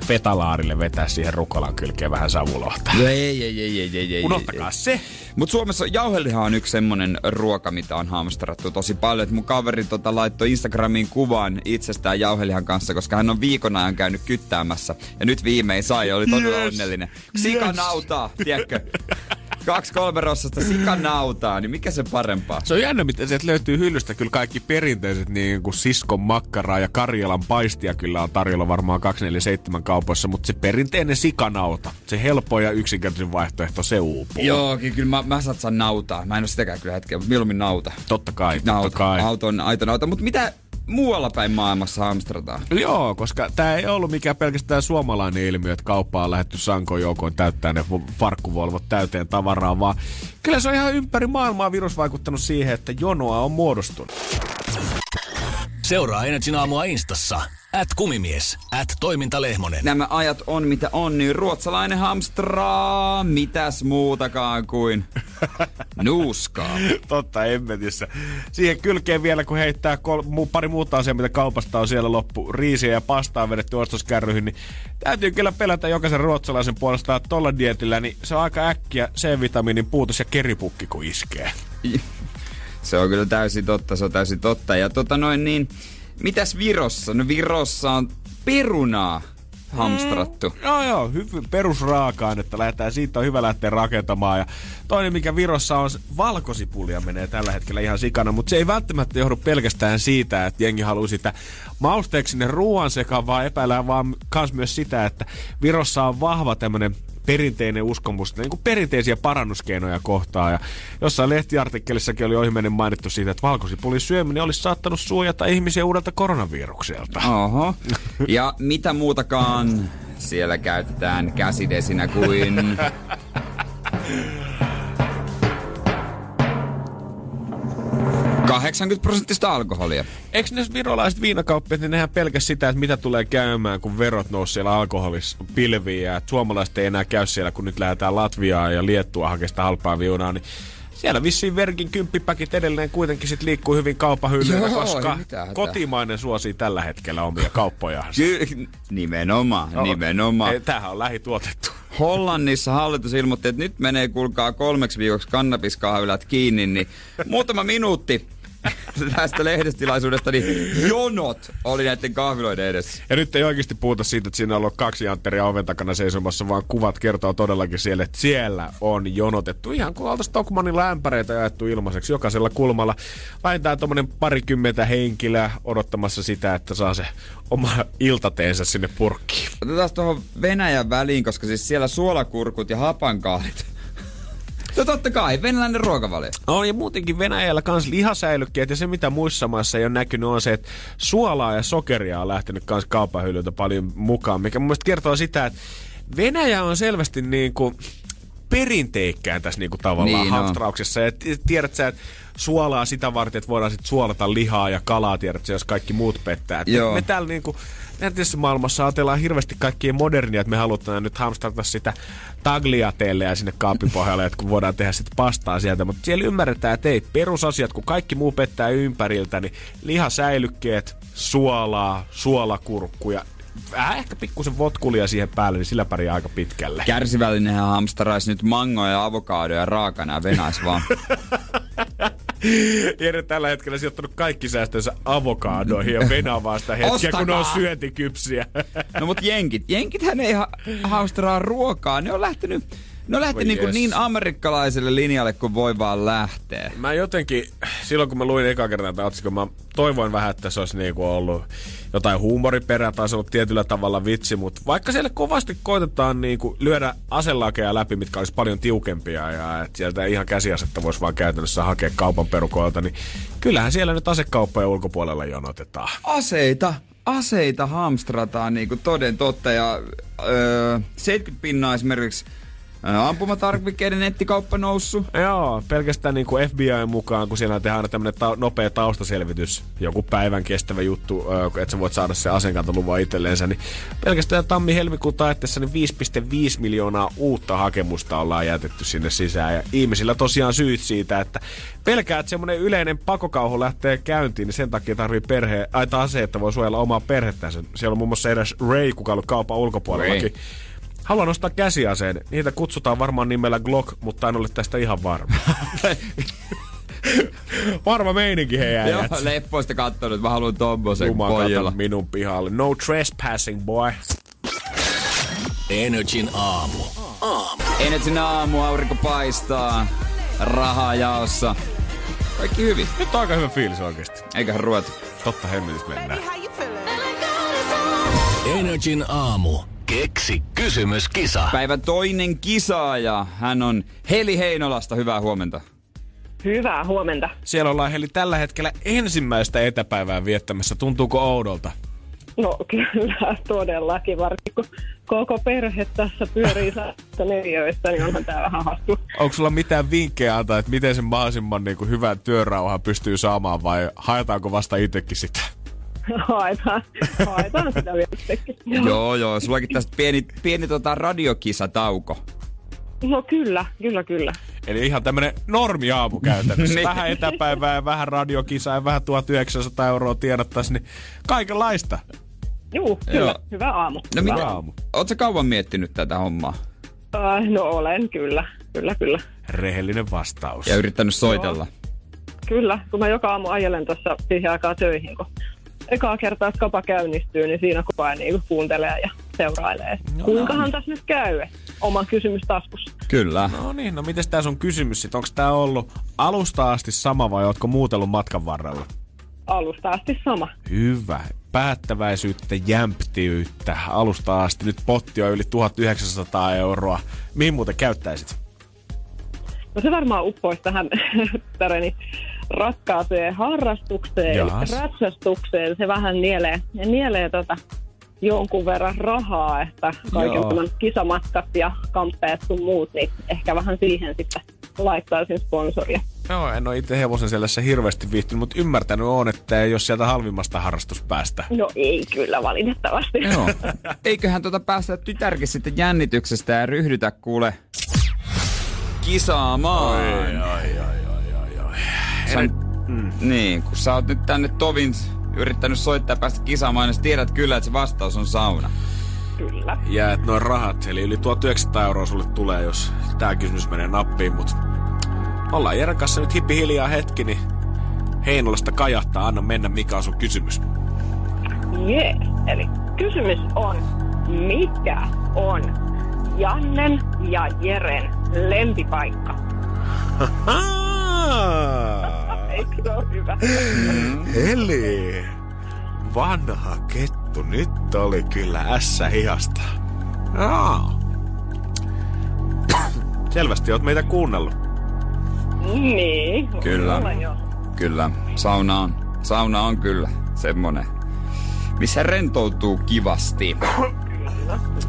fetalaarille vetää siihen rukolan kylkeen vähän savulohta. Ei, ei, ei, ei, ei, ei, ei. Unohtakaa se. Mutta Suomessa jauheliha on yksi semmonen ruoka, mitä on hamstrattu tosi paljon. Et mun kaveri tota, laittoi Instagramiin kuvan itsestään jauhelihan kanssa, koska hän on viikon ajan käynyt kyttäämässä. Ja nyt viimein sai oli todella Yes. onnellinen. Sikanautaa, tiedätkö? *laughs* Kaksi kolme rossasta sikanautaa, niin mikä se parempaa? Se on jännä, miten sieltä löytyy hyllystä kyllä kaikki perinteiset niin kuin siskon makkaraa ja Karjalan paistia kyllä on tarjolla varmaan 247 kaupoissa, mutta se perinteinen sikanauta, se helppo ja yksinkertaisin vaihtoehto, se uupuu. Joo, ky- kyllä mä, mä satsaan nautaa. Mä en oo sitäkään kyllä hetkeä, mutta mieluummin nauta. Totta kai, totta Nauta, kai. auton, aito nauta. Mutta mitä muualla päin maailmassa hamstrataan? Joo, koska tämä ei ollut mikään pelkästään suomalainen ilmiö, että kauppaan on lähdetty sankoon joukoon täyttää ne vo- farkkuvolvot täyteen tavaraa, vaan kyllä se on ihan ympäri maailmaa virus vaikuttanut siihen, että jonoa on muodostunut. Seuraa Energin aamua Instassa. At kumimies. At toimintalehmonen. nämä ajat on mitä on, niin ruotsalainen hamstraa mitäs muutakaan kuin nuuskaa. *laughs* Totta, emmetissä. Siihen kylkeen vielä, kun heittää kol- mu- pari muuta asiaa, mitä kaupasta on siellä loppu. Riisiä ja pastaa on vedetty ostoskärryihin, niin täytyy kyllä pelätä jokaisen ruotsalaisen puolesta, että tuolla dietillä, niin se on aika äkkiä C-vitamiinin puutos ja keripukki, kun iskee. Se on kyllä täysin totta, se on täysin totta. Ja tota noin niin, mitäs Virossa? No Virossa on perunaa hamstrattu. Joo, joo, hyvin perusraaka-ainetta lähdetään, siitä on hyvä lähteä rakentamaan. Ja toinen, mikä Virossa on, valkosipulia menee tällä hetkellä ihan sikana, mutta se ei välttämättä johdu pelkästään siitä, että jengi haluaa sitä mausteeksi sinne ruoan sekaan, vaan epäillään vaan kans myös sitä, että Virossa on vahva tämmönen perinteinen uskomus, niin kuin perinteisiä parannuskeinoja kohtaan. Ja jossain lehtiartikkelissakin oli ohimennen mainittu siitä, että valkosipulin syöminen olisi saattanut suojata ihmisiä uudelta koronavirukselta. Oho. Ja mitä muutakaan siellä käytetään käsidesinä kuin... *laughs* 80 prosenttista alkoholia. Eikö ne virolaiset viinakauppiat, niin nehän pelkäs sitä, että mitä tulee käymään, kun verot nousi siellä alkoholissa pilviin ja että suomalaiset ei enää käy siellä, kun nyt lähdetään Latviaan ja Liettua hakemaan halpaa viunaa, niin siellä vissiin verkin kymppipäkit edelleen kuitenkin sit liikkuu hyvin kauppahyllyillä, koska kotimainen suosii tällä hetkellä omia kauppojaan. Ky- nimenomaan, No, nimenomaan. Ei, tämähän on lähituotettu. Hollannissa hallitus ilmoitti, että nyt menee kuulkaa kolmeksi viikoksi kannabiskahvilat kiinni, niin muutama minuutti *laughs* tästä lehdistilaisuudesta, niin jonot oli näiden kahviloiden edessä. Ja nyt ei oikeasti puhuta siitä, että siinä on ollut kaksi jantteria oven takana seisomassa, vaan kuvat kertoo todellakin siellä, että siellä on jonotettu ihan kuin oltaisiin Stockmanilla ämpäreitä jaettu ilmaiseksi jokaisella kulmalla. Vähintään tuommoinen parikymmentä henkilöä odottamassa sitä, että saa se oma iltateensä sinne purkkiin. Otetaan tuohon Venäjän väliin, koska siis siellä suolakurkut ja hapankaalit. No totta kai, venäläinen ruokavalio. On ja muutenkin Venäjällä kans lihasäilykkeet ja se mitä muissa maissa ei ole näkynyt on se, että suolaa ja sokeria on lähtenyt kans kaupahyllyltä paljon mukaan, mikä mun mielestä kertoo sitä, että Venäjä on selvästi niin kuin perinteikkään tässä niin kuin tavallaan Niin hamstrauksessa. Ja tiedät sä, että suolaa sitä varten, että voidaan sitten suolata lihaa ja kalaa, tiedät sä, jos kaikki muut pettää. Et Joo. Me täällä niin tässä maailmassa ajatellaan hirveästi kaikkia modernia, että me halutaan nyt hamstrata sitä tagliatelleä sinne kaapipohjalle, että kun voidaan tehdä sitten pastaa sieltä. Mutta siellä ymmärretään, että ei, perusasiat, kun kaikki muu pettää ympäriltä, niin lihasäilykkeet, suolaa, suolakurkkuja, vähän ehkä pikkusen votkulia siihen päälle, niin sillä pärjää aika pitkälle. Kärsivällinenhän hamstaraisi nyt mangoja ja avokadoja raakana ja venäis vaan. *laughs* *laughs* Jere tällä hetkellä sijoittanut kaikki säästönsä avokadoihin ja venaa sitä hetkiä, kun ne on Ostakaa! syöntikypsiä. No mut jenkit, jenkithän ei ha- hamstraa ruokaa. Ne on lähtenyt, lähtenyt Voi niin, jes. niin amerikkalaiselle linjalle kuin voi vaan lähteä. Mä jotenkin, silloin kun mä luin eka kertaa tätä otsikon, mä toivoin vähän, että se olisi niinku ollut jotain huumoriperää tai se ollut tietyllä tavalla vitsi, mutta vaikka siellä kovasti koitetaan niinku lyödä aselakeja läpi, mitkä olisi paljon tiukempia ja että sieltä ei ihan käsiasetta voisi vaan käytännössä hakea kaupan perukoilta, niin kyllähän siellä nyt asekauppojen ulkopuolella jonotetaan. Aseita, aseita hamstrataan niinku toden totta ja öö, 70 pinnaa esimerkiksi ampumatarvikkeiden nettikauppa noussut. Joo, pelkästään niin kuin FBI mukaan, kun siellä tehdään aina tämmöinen ta- nopea taustaselvitys, joku päivän kestävä juttu, että sä voit saada se aseenkantoluvan itselleensä, niin pelkästään tammi-helmikuun taitteessa niin 5,5 miljoonaa uutta hakemusta ollaan jätetty sinne sisään. Ja ihmisillä tosiaan syyt siitä, että pelkää, että semmoinen yleinen pakokauhu lähtee käyntiin, niin sen takia tarvii perhe, ai tai ase, että voi suojella omaa perhettänsä. Siellä on muun muassa edes Ray, kuka on ollut kaupan ulkopuolellakin. Ray. Haluan nostaa käsiaseen. Niitä kutsutaan varmaan nimellä Glock, mutta en ole tästä ihan varma. *laughs* varma meininki hei Joo, äijät. leppoista kattonut, mä haluan tommosen katon minun pihalle. No trespassing, boy. Energin aamu. Energin aamu, aurinko paistaa, rahaa jaossa. Kaikki hyvin, Nyt on aika hyvä fiilis oikeesti. eiköhän ruveta. Totta hemmetissä mennään. Energin aamu. Keksi kysymyskisa. Päivän toinen kisaaja, hän on Heli Heinolasta, hyvää huomenta. Hyvää huomenta. Siellä ollaan Heli tällä hetkellä ensimmäistä etäpäivää viettämässä. Tuntuuko oudolta? No kyllä, todellakin. Varsinkin kun koko perhe tässä pyörii saasta neljöistä, niin onhan tää vähän hassu. Onko sulla mitään vinkkejä antaa, että miten sen mahdollisimman niin kuin hyvän työrauhan pystyy saamaan vai haetaanko vasta itsekin sitä? *laughs* Haetaan, haetaan sitä vielä. Joo, joo, sullakin tästä pieni, pieni tota radiokisatauko. No kyllä, kyllä, kyllä. Eli ihan tämmönen normiaamu käytännössä. *laughs* Niin. vähän etäpäivää ja vähän radiokisaa ja vähän 1900 euroa tiedottaisi, niin kaikenlaista. Juu, kyllä. Joo. Hyvä aamu. No Hyvä mitä, aamu. ootko kauan miettinyt tätä hommaa? Äh, no olen, kyllä. Kyllä, kyllä. Rehellinen vastaus. Ja yrittänyt soitella? Kyllä, kun mä joka aamu ajelen tuossa siihen aikaan töihin, kun ekaa kertaa skapa käynnistyy, niin siinä koko ajan niin kuuntelee ja seurailee. No, Kuinkahan tässä nyt käy? Oma kysymys taskussa. Kyllä. No niin, no mites tää sun kysymys sit? Onko tää ollut alusta asti sama vai ootko muutellut matkan varrella? Alusta asti sama. Hyvä. Päättäväisyyttä, jämptiyttä. Alusta asti. Nyt potti on yli 1900 euroa. Mihin muuten käyttäisit? No se varmaan uppoisi tähän *laughs* täreni rakkaaseen harrastukseen, Jahas. ratsastukseen. Se vähän nielee, nielee tota jonkun verran rahaa, että kaiken Joo. tämän kisamatkat ja kamppeet sun muut, niin ehkä vähän siihen sitten laittaisin sponsoria. Joo, en ole itse hevosen selässä hirveästi viihtynyt, mutta ymmärtänyt on, että ei ole sieltä halvimmasta harrastuspäästä. No ei kyllä valitettavasti. Joo. *laughs* Eiköhän tuota päästä tytärkin sitten jännityksestä ja ryhdytä kuule kisaamaan. Ai, ai, ai, Sä, mm. Niin, kun sä oot nyt tänne Tovin yrittänyt soittaa ja päästä kisaamaan, niin tiedät kyllä, että se vastaus on sauna. Kyllä. Ja että noin rahat, eli yli 1900 euroa sulle tulee, jos tää kysymys menee nappiin, mutta ollaan Jeren kanssa nyt hippi hiljaa hetki, niin Heinolasta kajahtaa, anna mennä, mikä on sun kysymys. Jee, eli kysymys on, mikä on Jannen ja Jeren lempipaikka? Eikö se ole hyvä? Eli vanha kettu, nyt oli kyllä ässä hihasta. Jaa. *coughs* Selvästi oot meitä kuunnellut. Niin. Kyllä. Kyllä, sauna on, sauna on kyllä semmonen, missä rentoutuu kivasti.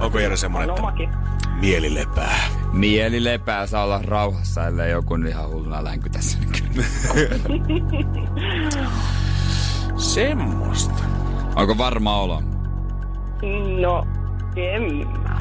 Onko Jere semmonen, On että. Mieli lepää? Mieli lepää saa olla rauhassa, ellei joku ihan hulluna länkytä sen kyllä. *laughs* Semmosta. Onko varma olo? No, en mä.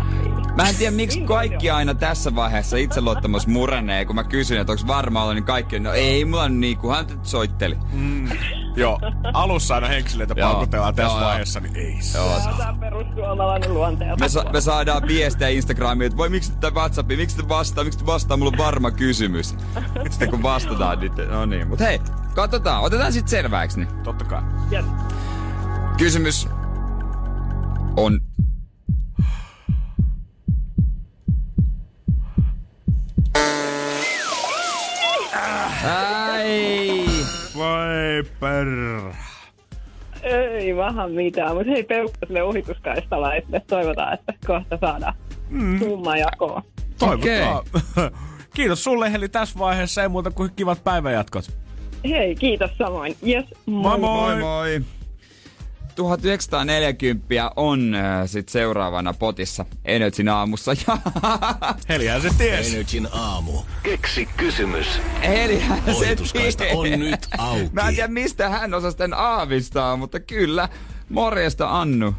Mä en tiedä, miksi kaikki aina tässä vaiheessa itseluottamus murenee, kun mä kysyn, että onko varma olo, niin kaikki on, no ei mulla on niin, kunhan nyt soitteli. Mm. Joo, alussa aina henkilöitä Joo. paukutellaan tässä Joo, vaiheessa, niin ei se. Joo. Tämä on perussuomalainen luonteelta. Me, sa- me saadaan viestejä Instagramiin, että voi miksi tätä WhatsAppiin, miksi te vastaa, miksi te vastaa, mulla on varma kysymys. Sitten kun vastataan, niin te- no niin. Mut hei, katsotaan, otetaan sitten selväksi. Niin. Totta kai. Yes. Kysymys on... Ai! Voi per... Ei vähän mitään, mutta hei peukku sille ohituskaistalla, että toivotaan, että kohta saadaan mm. summa jakoa. Toivotaan. *laughs* Kiitos sulle Heli tässä vaiheessa, ei muuta kuin kivat päivänjatkot. Hei, kiitos samoin. Yes, Moi moi! Moi moi! 1940 on äh, sit seuraavana potissa Energyn aamussa. *laughs* Helihän se ties. Energin aamu. Keksi kysymys. Elihän se ties. on nyt auki. Mä en tiedä mistä hän osasi sitten aavistaa, mutta kyllä. Morjesta Annu.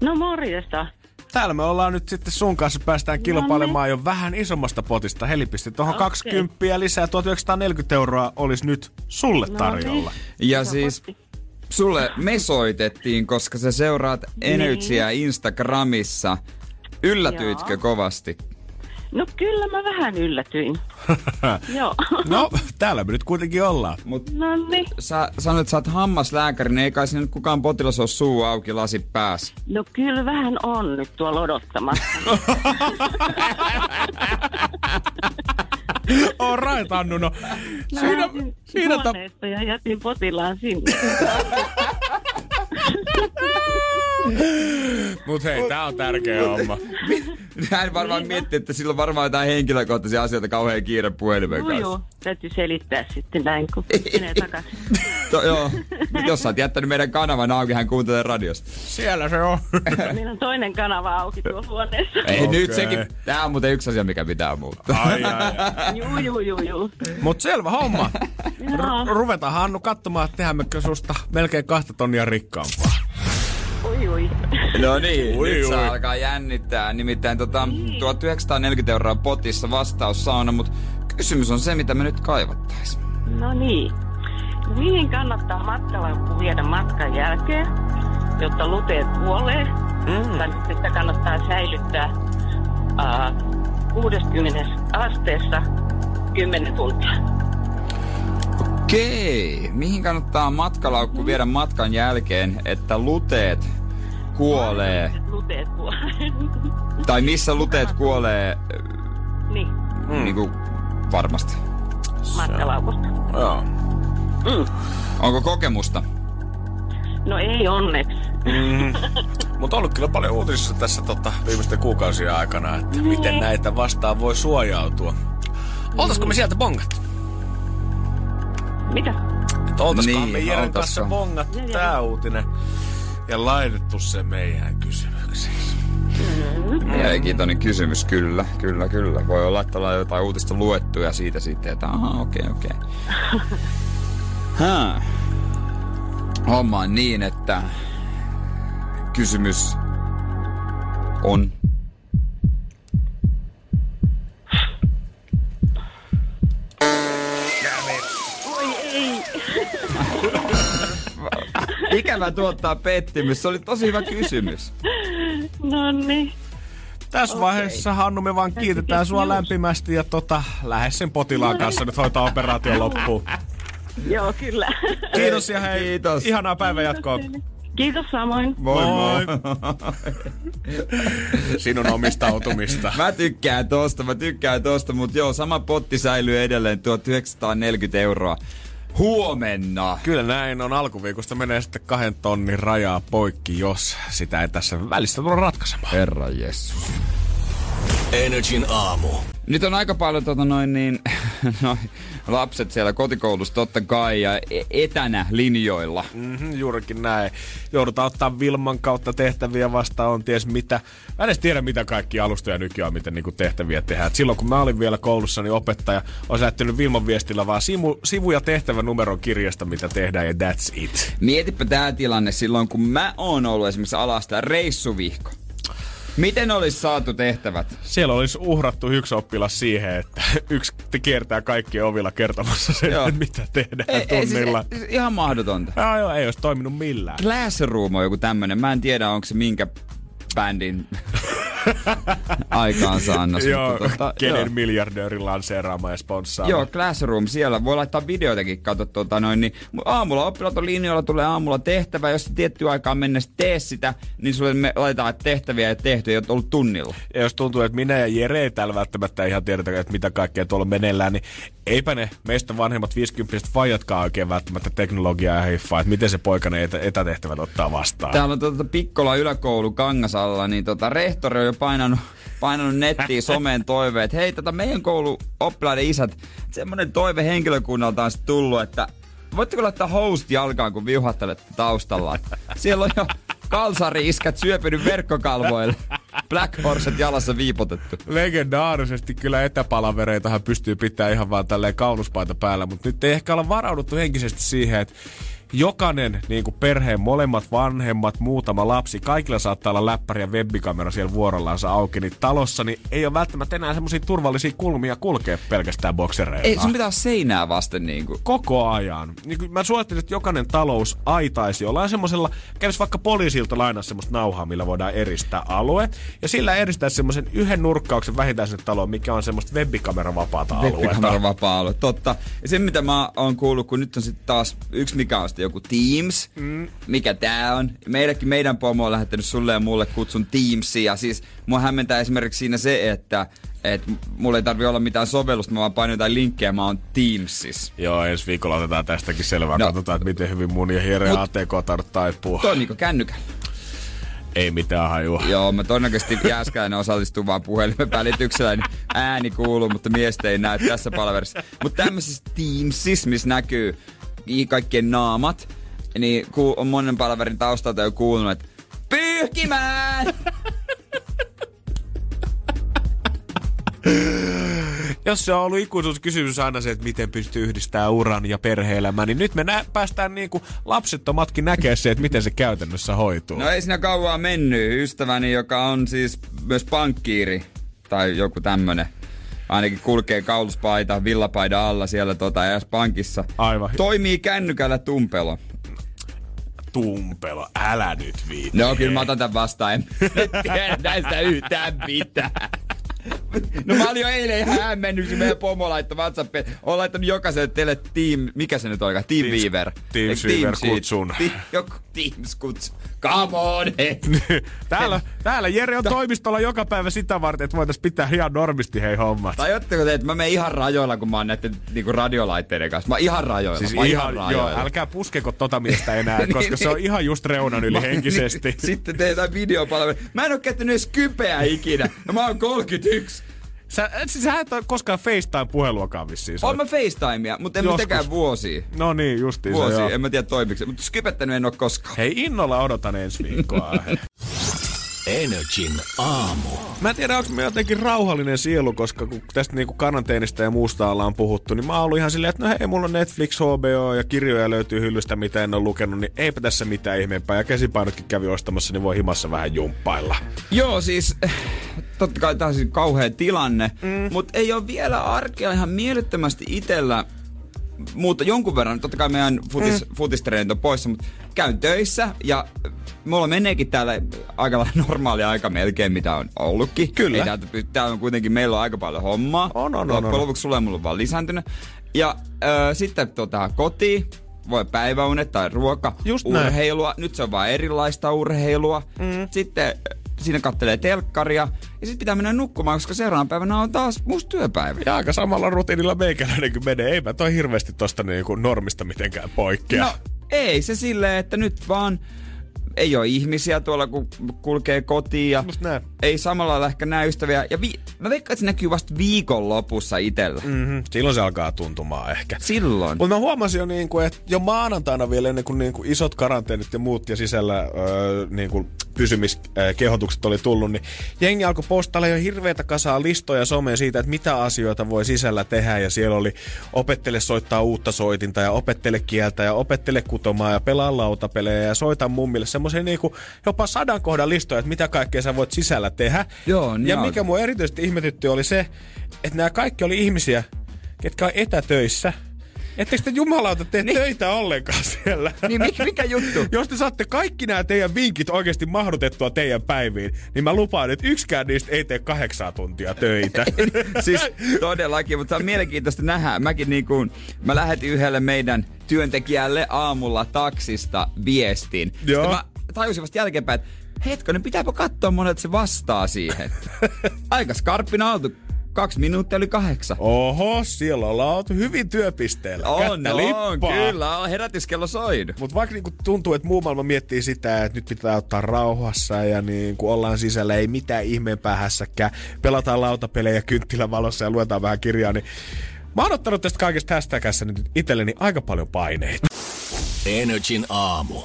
No morjesta. Täällä me ollaan nyt sitten sun kanssa päästään kilpailemaan jo vähän isommasta potista. Heli pisti tuohon Okei. 20 ja lisää 1940 euroa olisi nyt sulle No tarjolla. Ja siis sulle me soitettiin, koska sä seuraat Energyä Instagramissa. Yllätyitkö Joo. kovasti? No kyllä mä vähän yllätyin. *laughs* Joo. No, täällä me nyt kuitenkin ollaan. Mut No niin. sä sanoit, että sä oot hammaslääkäri, niin ei kai sinne nyt kukaan potilas ole suu auki, lasi päässä. No kyllä vähän on nyt tuolla odottamassa. *laughs* On right, Annu. No, siinä, siinä ta- ja jätin potilaan sinne. *laughs* Mut hei, tää on tärkeä homma. Hän varmaan miettii, että sillä on varmaan jotain henkilökohtaisia asioita kauhean kiire puhelimen Joo, kanssa. joo. Täytyy selittää sitten näin, kun menee takaisin. *laughs* To, joo. Mut jos sä oot jättänyt meidän kanavan auki, hän kuuntelee radiosta. Siellä se on. *laughs* Meillä on toinen kanava auki tuolla huoneessa. Ei nyt sekin. Tää on muuten yksi asia, mikä pitää muuttaa. Ai, ai, ai. Juu, juu, juu, juu. Mut selvä homma. R- ruvetaan Hannu katsomaan, että tehdäänkö susta melkein kahta tonnia rikkaampaa. No niin, Ui, nyt ui. se alkaa jännittää. Nimittäin tota, 1940 euroa potissa vastaus sauna, mutta kysymys on se, mitä me nyt kaivattais. No niin. Mihin kannattaa matkalaukku viedä matkan jälkeen, jotta luteet kuolee? Mm. Tai sitten kannattaa säilyttää uh, 60 asteessa 10 tuntia. Okei, mihin kannattaa matkalaukku viedä matkan jälkeen, että luteet kuolee? Luteet kuolee. Tai missä luteet kuolee niin, mm. niin kuin varmasti? matkalaukusta. Joo. Mm. Onko kokemusta? No ei onneksi. *laughs* Mm. Mutta on ollut kyllä paljon uutisissa tässä tota, viimeisten kuukausien aikana, että miten näitä vastaan voi suojautua. Oltaisiko me sieltä bongattu? Mitä? Että oltaiskohan Niin, me Jeren kanssa bongattu tää uutinen ja laitettu se meidän kysymyksiin. Mm, Mielenkiintoinen kysymys, kyllä, kyllä, kyllä. Voi olla, että ollaan jotain uutista luettu ja siitä sitten, että aha, okei, okay, okei. *laughs* Okay. Homma on niin, että kysymys on Ikävä tuottaa pettymys. Se oli tosi hyvä kysymys. no niin. Tässä okay. vaiheessa, Hannu, me vaan kiitetään sua just. lämpimästi ja tota, lähes sen potilaan kanssa nyt hoitaa operaatio loppuun. *laughs* Joo, kyllä. Kiitos ja hei, Kiitos. ihanaa päivänjatkoa. Kiitos samoin. Moi moi. *laughs* Sinun omistautumista. Mä tykkään tosta, mä tykkään tosta, mutta joo, sama potti säilyy edelleen 1940 euroa. Huomenna. Kyllä näin on. Alkuviikosta menee sitten kahden tonnin rajaa poikki, jos sitä ei tässä välissä tule ratkaisemaan. Herra Jessus. Energin aamu. Nyt on aika paljon tota noin niin, *laughs* noin lapset siellä kotikoulussa totta kai ja e- etänä linjoilla. Mm-hmm, juurikin näin. Joudutaan ottaa Vilman kautta tehtäviä vastaan, on ties mitä. Mä en edes tiedä, mitä kaikki alustoja nykyään miten niinku tehtäviä tehdään. Et silloin kun mä olin vielä koulussa, niin opettaja on lähettänyt Vilman viestillä vaan sivu, sivu ja tehtävä numeron kirjasta, mitä tehdään ja that's it. Mietipä tää tilanne silloin, kun mä oon ollut esimerkiksi alasta reissuvihko. Miten olisi saatu tehtävät? Siellä olisi uhrattu yksi oppilas siihen, että *laughs* yksi kiertää kaikkien ovilla kertomassa sen, Joo. että mitä tehdään Ei, ei, siis, tunnilla. siis ihan mahdotonta. Joo, joo, ei olisi toiminut millään. Classroom on joku tämmönen. Mä en tiedä, onko se minkä bändin *laughs* aikaansaannos. Joo, mutta tota, kenen joo. miljardöörin lanseeraama ja sponssaama. Joo, Classroom, siellä voi laittaa videoitakin, kato tota noin, niin aamulla oppilaat on linjoilla, tulee aamulla tehtävä, jos tietty aikaan mennessä tee sitä, niin sulle me laitetaan tehtäviä ja tehty, ei ole ollut tunnilla. Ja jos tuntuu, että minä ja Jere ei täällä välttämättä ihan tiedetä, että mitä kaikkea tuolla meneillään, niin eipä ne meistä vanhemmat 50 fajatkaan oikein välttämättä teknologiaa ja hiffaa, että miten se poikainen etä- etätehtävät ottaa vastaan. Täällä on tuota Pikkola yläkoulu Kangasalla, niin tota, rehtori on jo painanut, painanut nettiin someen toiveet, hei, tota meidän koulu oppilaiden isät, semmonen toive henkilökunnalta on tullut, että voitteko laittaa host jalkaan, kun viuhattelette taustalla. Siellä on jo kalsari-iskät syöpynyt verkkokalvoille. Black Horset jalassa viipotettu. Legendaarisesti kyllä etäpalavereitahan pystyy pitämään ihan vaan tälleen kauluspaita päällä, mutta nyt ei ehkä olla varauduttu henkisesti siihen, että jokainen niin kuin perheen molemmat vanhemmat, muutama lapsi, kaikilla saattaa olla läppäri ja webbikamera siellä vuorollaansa auki, niin talossa niin ei ole välttämättä enää semmoisia turvallisia kulmia kulkea pelkästään boksereilla. Ei, sun pitää seinää vasten niinku. Koko ajan. Niin kuin mä suosittelen, että jokainen talous aitaisi jollain semmoisella, kävisi vaikka poliisilta lainaa semmoista nauhaa, millä voidaan eristää alue. Ja sillä eristää semmoisen yhden nurkkauksen vähintään sinne taloon, mikä on semmoista webbikameravapaata aluetta. Webbikamera vapaa alue, totta. Ja se mitä mä oon kuullut, kun nyt on sitten taas yksi mikä on sitten joku Teams, mm. mikä tää on. Meidänkin, meidän pomo on lähettänyt sulle ja mulle kutsun Teamsia. Ja siis mua hämmentää esimerkiksi siinä se, että et mulla ei tarvi olla mitään sovellusta, mä vaan painan jotain linkkejä, mä oon Teamsissa. Joo, ensi viikolla otetaan tästäkin selvää. No. Katsotaan, että miten hyvin mun ja Mut- ATK taipua. Toi on niinku kännykällä. Ei mitään hajua. Joo, mä todennäköisesti Jääskäinen osallistuu vaan puhelimen välityksellä, niin ääni kuuluu, mutta miestä ei näy tässä palverissa. Mutta tämmöisissä Teamsissa, missä näkyy kaikkien naamat, niin ku- on monen palverin taustalta jo kuulunut, että pyyhkimään! Jos se on ollut ikuisuuskysymys aina se, että miten pystyy yhdistämään uran ja perhe-elämän, niin nyt me nä- päästään niinku lapsettomatkin näkemään se, että miten se käytännössä hoituu. No ei siinä kauaa mennyt. Ystäväni, joka on siis myös pankkiiri tai joku tämmönen, ainakin kulkee kauluspaita, villapaida alla siellä tota, pankissa. Aivan. Toimii kännykällä tumpelo. Tumpelo, älä nyt viitti. No kyllä mä otan tän vastaan. En tiedä näistä yhtään mitään. No mä olin jo eilen ihan hämmennyt, kun meidän pomo laittoi WhatsAppiin. Olen laittanut jokaiselle teille team, mikä se nyt olikaan? Teamweaver. Teamweaver Team kutsun. Ti, joku Teams kutsu. Come on, hei. *laughs* täällä, täällä Jere on toimistolla joka päivä sitä varten, että voitaisiin pitää ihan normisti hei hommat. Tai te, että mä menen ihan rajoilla, kun mä oon näiden niinku radiolaitteiden kanssa. Mä oon ihan rajoilla. Siis mä ihan, joo, rajoilla. älkää puskeko tota miestä enää, *laughs* Niin, koska se on niin. ihan just reunan yli Mä- henkisesti. Niin, sitten teetään videopalvelu. Mä en oo käyttänyt edes kypeä ikinä. Ja mä oon 31. Sä, siis sä et ole koskaan FaceTime-puheluakaan vissiin. Oon mä FaceTimea, mutta en Joskus. mitenkään vuosia. No niin, justiin Vuosia, joo. en mä tiedä toimiksi. Mutta skypettänyt en oo koskaan. Hei, innolla odotan ensi viikkoa. *laughs* Energin aamu. Mä en tiedä, onko mä jotenkin rauhallinen sielu, koska kun tästä niinku karanteenista ja muusta ollaan puhuttu, niin mä oon ollut ihan silleen, että no hei, mulla on Netflix, HBO ja kirjoja löytyy hyllystä, mitä en ole lukenut, niin eipä tässä mitään ihmeempää. Ja käsipainotkin kävi ostamassa, niin voi himassa vähän jumppailla. Joo, siis totta kai tämä on siis kauhea tilanne, mm. mutta ei ole vielä arkea ihan mielettömästi itellä mutta jonkun verran, totta kai meidän futis, mm. futistreenit on poissa, mutta käyn töissä ja mulla meneekin täällä aika normaali aika melkein, mitä on ollutkin. Kyllä. Ei täältä, täällä on kuitenkin, meillä on aika paljon hommaa. On, on, on. Loppujen on. lopuksi sulle on mulla vaan lisääntynyt. Ja äh, sitten tota, kotiin, voi päiväunet tai ruoka, Just näin. urheilua. Nyt se on vaan erilaista urheilua. Mm. Sitten siinä kattelee telkkaria ja sitten pitää mennä nukkumaan, koska seuraavana päivänä on taas musta työpäivä. Ja aika samalla rutiinilla meikäläinen kuin menee. Eipä toi hirveästi tosta niinku normista mitenkään poikkea. No ei se silleen, että nyt vaan ei ole ihmisiä tuolla, kun kulkee kotiin ja ei samalla lailla ehkä näe ystäviä. Ja vi- mä veikkaan, että se näkyy vasta viikon lopussa itellä. Mm-hmm. Silloin se alkaa tuntumaan ehkä. Silloin. Mutta mä huomasin jo, niin kuin, että jo maanantaina vielä ennen kuin, niin kuin isot karanteenit ja muut ja sisällä öö, niin kuin pysymiskehotukset oli tullut, niin jengi alkoi postailla jo hirveätä kasaa listoja someen siitä, että mitä asioita voi sisällä tehdä. Ja siellä oli opettele soittaa uutta soitinta ja opettele kieltä ja opettele kutomaan ja pelaa lautapelejä ja soita mummille. Semmoisia niin kuin jopa sadan kohdan listoja, että mitä kaikkea sä voit sisällä tehdä. Joo, niin ja on. mikä mua erityisesti ihmetytti oli se, että nämä kaikki oli ihmisiä, ketkä on etätöissä. Etteikö te jumalauta tee niin. töitä ollenkaan siellä? Niin mikä, mikä juttu? Jos te saatte kaikki nämä teidän vinkit oikeasti mahdutettua teidän päiviin, niin mä lupaan, että yksikään niistä ei tee kahdeksaa tuntia töitä. *laughs* siis todellakin, mutta se on mielenkiintoista nähdä. Mäkin niin kuin, mä lähetin yhdelle meidän työntekijälle aamulla taksista viestin. Joo. Sitten mä tajusin vasta jälkeenpäin, että hetkonen, pitääpä katsoa monet se vastaa siihen. *laughs* Aika skarppina oltu. Kaksi minuuttia oli kahdeksan. Oho, siellä ollaan oltu hyvin työpisteellä. On, Kättä on, lippaa. kyllä. On herätyskello soinut. Mutta vaikka niinku tuntuu, että muu maailma miettii sitä, että nyt pitää ottaa rauhassa ja niin kun ollaan sisällä, ei mitään ihmeempää hässäkään, pelataan lautapelejä kynttilävalossa ja luetaan vähän kirjaa, niin mä oon ottanut tästä kaikesta hashtagissa nyt itselleni aika paljon paineita. Energin aamu.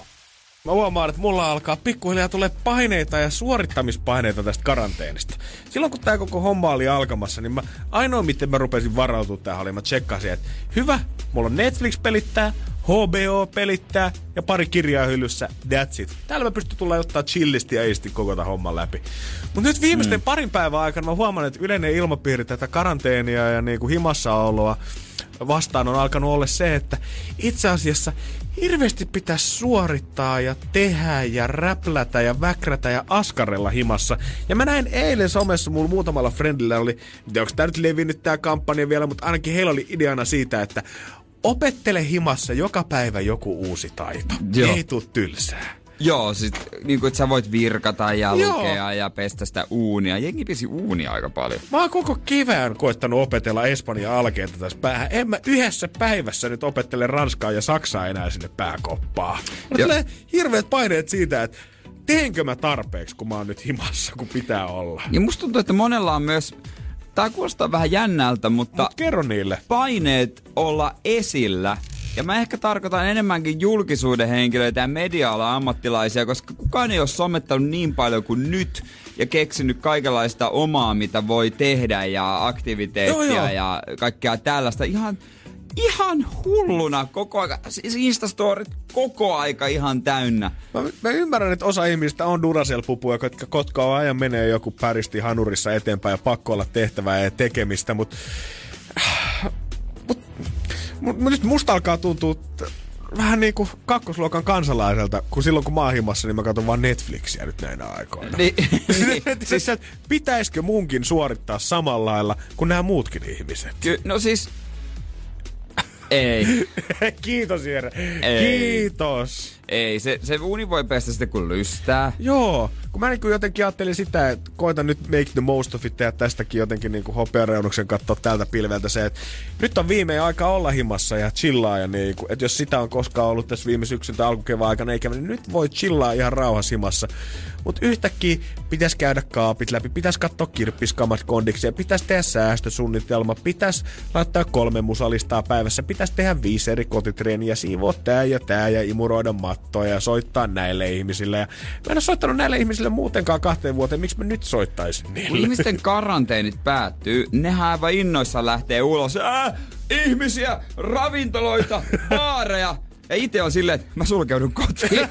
Mä huomaan, että mulla alkaa pikkuhiljaa tulee paineita ja suorittamispaineita tästä karanteenista. Silloin kun tää koko homma oli alkamassa, niin mä, ainoa miten mä rupesin varautumaan tähän oli, mä tsekkasin, että hyvä, mulla on Netflix pelittää, HBO pelittää ja pari kirjaa hyllyssä, that's it. Täällä mä pystyn tulla ottaa chillisti ja isti koko tämän homman läpi. Mutta nyt viimeisten mm. parin päivän aikana mä huomaan, että yleinen ilmapiiri tätä karanteenia ja niinku himassaoloa vastaan on alkanut olla se, että itse asiassa hirveästi pitäisi suorittaa ja tehdä ja räplätä ja väkrätä ja askarella himassa. Ja mä näin eilen somessa mulla muutamalla friendillä oli, onko tää nyt levinnyt tää kampanja vielä, mutta ainakin heillä oli ideana siitä, että opettele himassa joka päivä joku uusi taito. Joo. Ei tuu tylsää. Joo, sit niin kuin, että sä voit virkata ja Joo. lukea ja pestä sitä uunia. Jengi pesi uunia aika paljon. Mä oon koko kevään koittanut opetella Espanjan alkeita tässä päähän. En mä yhdessä päivässä nyt opettele Ranskaa ja Saksaa enää sinne pääkoppaa. Ja- tulee hirveät paineet siitä, että teenkö mä tarpeeksi, kun mä oon nyt himassa, kun pitää olla. Ja musta tuntuu, että monella on myös, tää kuulostaa vähän jännältä, mutta Mut kerro niille. paineet olla esillä. Ja mä ehkä tarkoitan enemmänkin julkisuuden henkilöitä ja media ammattilaisia, koska kukaan ei ole somettanut niin paljon kuin nyt ja keksinyt kaikenlaista omaa, mitä voi tehdä ja aktiviteettia Joo, joo. ja kaikkea tällaista. Ihan, ihan hulluna koko aika. Siis Instastorit koko aika ihan täynnä. Mä, mä ymmärrän, että osa ihmistä on Duracell-pupuja, jotka kotkaa ajan menee joku päristi hanurissa eteenpäin ja pakko olla tehtävää ja tekemistä, mutta mut, mut, mut nyt musta alkaa tuntua t- vähän niin kuin kakkosluokan kansalaiselta, kun silloin kun mä oon himassa, niin mä katson vaan Netflixiä nyt näinä aikoina. Niin, *laughs* siis, että pitäisikö munkin suorittaa samalla lailla kuin nämä muutkin ihmiset? ky- no siis... *laughs* Ei. Kiitos Jere. Ei. Kiitos. Ei, se, se uni voi pestä sitten kun lystää. Joo, kun mä niin jotenkin ajattelin sitä, että koitan nyt make the most of it ja tästäkin jotenkin niin hopeareunuksen katsoa tältä pilveltä se, että nyt on viimein aika olla himassa ja chillaa ja niin kuin, että jos sitä on koskaan ollut tässä viime syksyn tai alkukevään aikana eikä, niin nyt voi chillaa ihan rauhassa himassa. Mutta yhtäkkiä pitäisi käydä kaapit läpi, pitäisi katsoa kirppiskamat kondiksi ja pitäisi tehdä säästösuunnitelma, pitäisi laittaa kolme musalistaa päivässä, pitäisi tehdä viisi eri kotitreeniä, siivoa tää ja tää ja imuroida katsoa ja soittaa näille ihmisille. Ja mä en ole soittanut näille ihmisille muutenkaan kahteen vuoteen, miksi mä nyt soittaisin niille? ihmisten karanteenit päättyy, nehän aivan innoissaan lähtee ulos. Äh, ihmisiä, ravintoloita, baareja. Ja itse on silleen, että mä sulkeudun kotiin.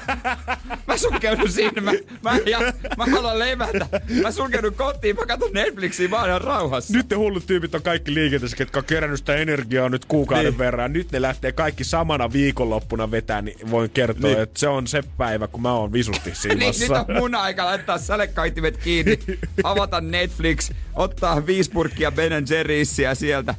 Mä sulkeudun sinne, mä, mä, ja, mä haluan levätä. Mä sulkeudun kotiin, mä katson Netflixiä, mä oon ihan rauhassa. Nyt ne hullut tyypit on kaikki liikenteessä, ketkä on kerännyt sitä energiaa nyt kuukauden Niin. verran. Nyt ne lähtee kaikki samana viikonloppuna vetää, niin voin kertoa, Niin. että se on se päivä, kun mä oon visusti *laughs* niin, nyt on mun aika laittaa sälekaitimet kiinni, avata Netflix, ottaa viisi purkkia Ben Jerry'siä sieltä,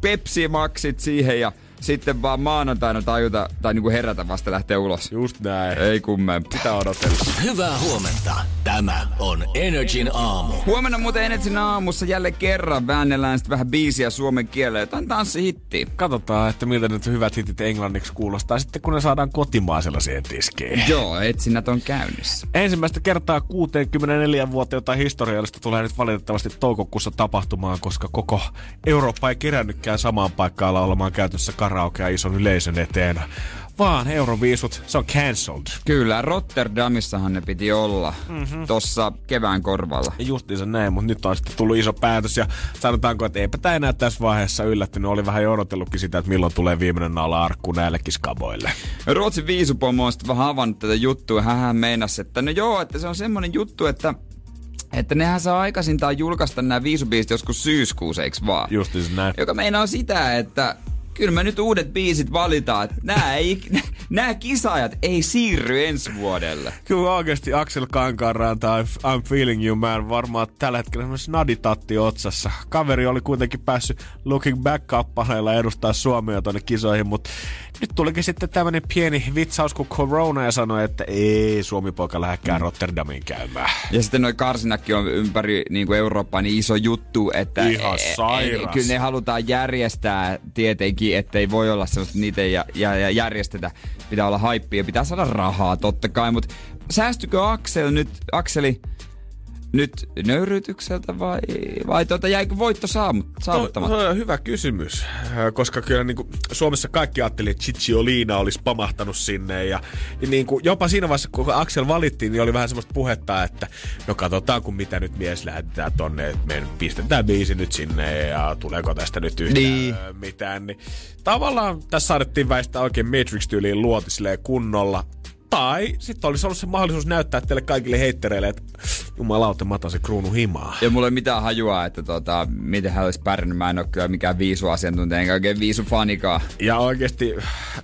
Pepsi Maxit siihen ja sitten vaan maanantaina tajuta, tai niinku herätä vasta lähteä ulos. Just näin. Ei kummempaa. Sitä odotella. Hyvää huomenta. Tämä on Energin aamu. Huomenna muuten Energin aamussa jälleen kerran väännellään sitten vähän biisiä suomen kielellä. Jotain tanssihittiä. Katsotaan, että miltä nyt hyvät hitit englanniksi kuulostaa sitten, kun ne saadaan kotimaisella siihen tiskiin. Joo, etsinnät on käynnissä. Ensimmäistä kertaa 64 vuotta jotain historiallista tulee nyt valitettavasti toukokuussa tapahtumaan, koska koko Eurooppa ei kerännytkään samaan paikkaan laulamaan käytössä karaokea ison yleisön eteen. Vaan Euroviisut, se on cancelled. Kyllä, Rotterdamissahan ne piti olla mm-hmm. tossa kevään korvalla. Justiinsa näin, mutta nyt on sitten tullut iso päätös ja sanotaanko, että eipä tämä enää tässä vaiheessa yllättynyt. Oli vähän jo odotellutkin sitä, että milloin tulee viimeinen naula arkku näillekin skaboille. Ruotsin viisupomo on sitten vähän avannut tätä juttua. Hän meinasi, että no joo, että se on semmonen juttu, että että nehän saa aikaisintaan julkaista nämä viisubiisit joskus syyskuussa, eiks vaan? Justiinsa näin. Joka meinaa sitä, että kyllä me nyt uudet biisit valitaan, nämä, ei, nämä kisaajat ei siirry ensi vuodelle. Kyllä oikeasti Axel Kankaanranta, I'm, feeling you man, varmaan tällä hetkellä semmoinen snaditatti otsassa. Kaveri oli kuitenkin päässyt Looking Back-kappaleella edustaa Suomea tonne kisoihin, mutta nyt tulikin sitten tämmönen pieni vitsaus kuin Corona ja sanoi, että ei Suomi-poika lähdekään Rotterdamiin käymään. Ja sitten noi karsinakki on ympäri niin kuin Eurooppaa niin iso juttu, että Ihan e- e- sairas. kyllä ne halutaan järjestää tietenkin, ettei voi olla sellaista, niitä ja, ja, ja järjestetä. Pitää olla haippia, pitää saada rahaa totta kai, mutta säästykö Aksel nyt, Akseli nyt nöyryytykseltä vai, vai tuota, jäikö voitto saavuttamatta? No, no, hyvä kysymys, Äh, koska kyllä niin kuin, Suomessa kaikki ajatteli, että Cicciolina olisi pamahtanut sinne. Ja, ja niin kuin, jopa siinä vaiheessa, kun Axel valittiin, niin oli vähän semmoista puhetta, että no katsotaan, kun mitä nyt mies lähetetään tonne, että me pistetään biisi nyt sinne ja tuleeko tästä nyt yhtään Niin. mitään. Niin, tavallaan tässä saatettiin väistää oikein Matrix-tyyliin luoti kunnolla. Tai sitten olisi ollut se mahdollisuus näyttää teille kaikille heittereille, että jumalauta, mä otan se kruunu himaa. Ja mulla ei mitään hajua, että tota, miten hän olisi pärjännyt. Mä en ole kyllä mikään viisuasiantuntija, enkä oikein viisufanikaan. Ja oikeasti,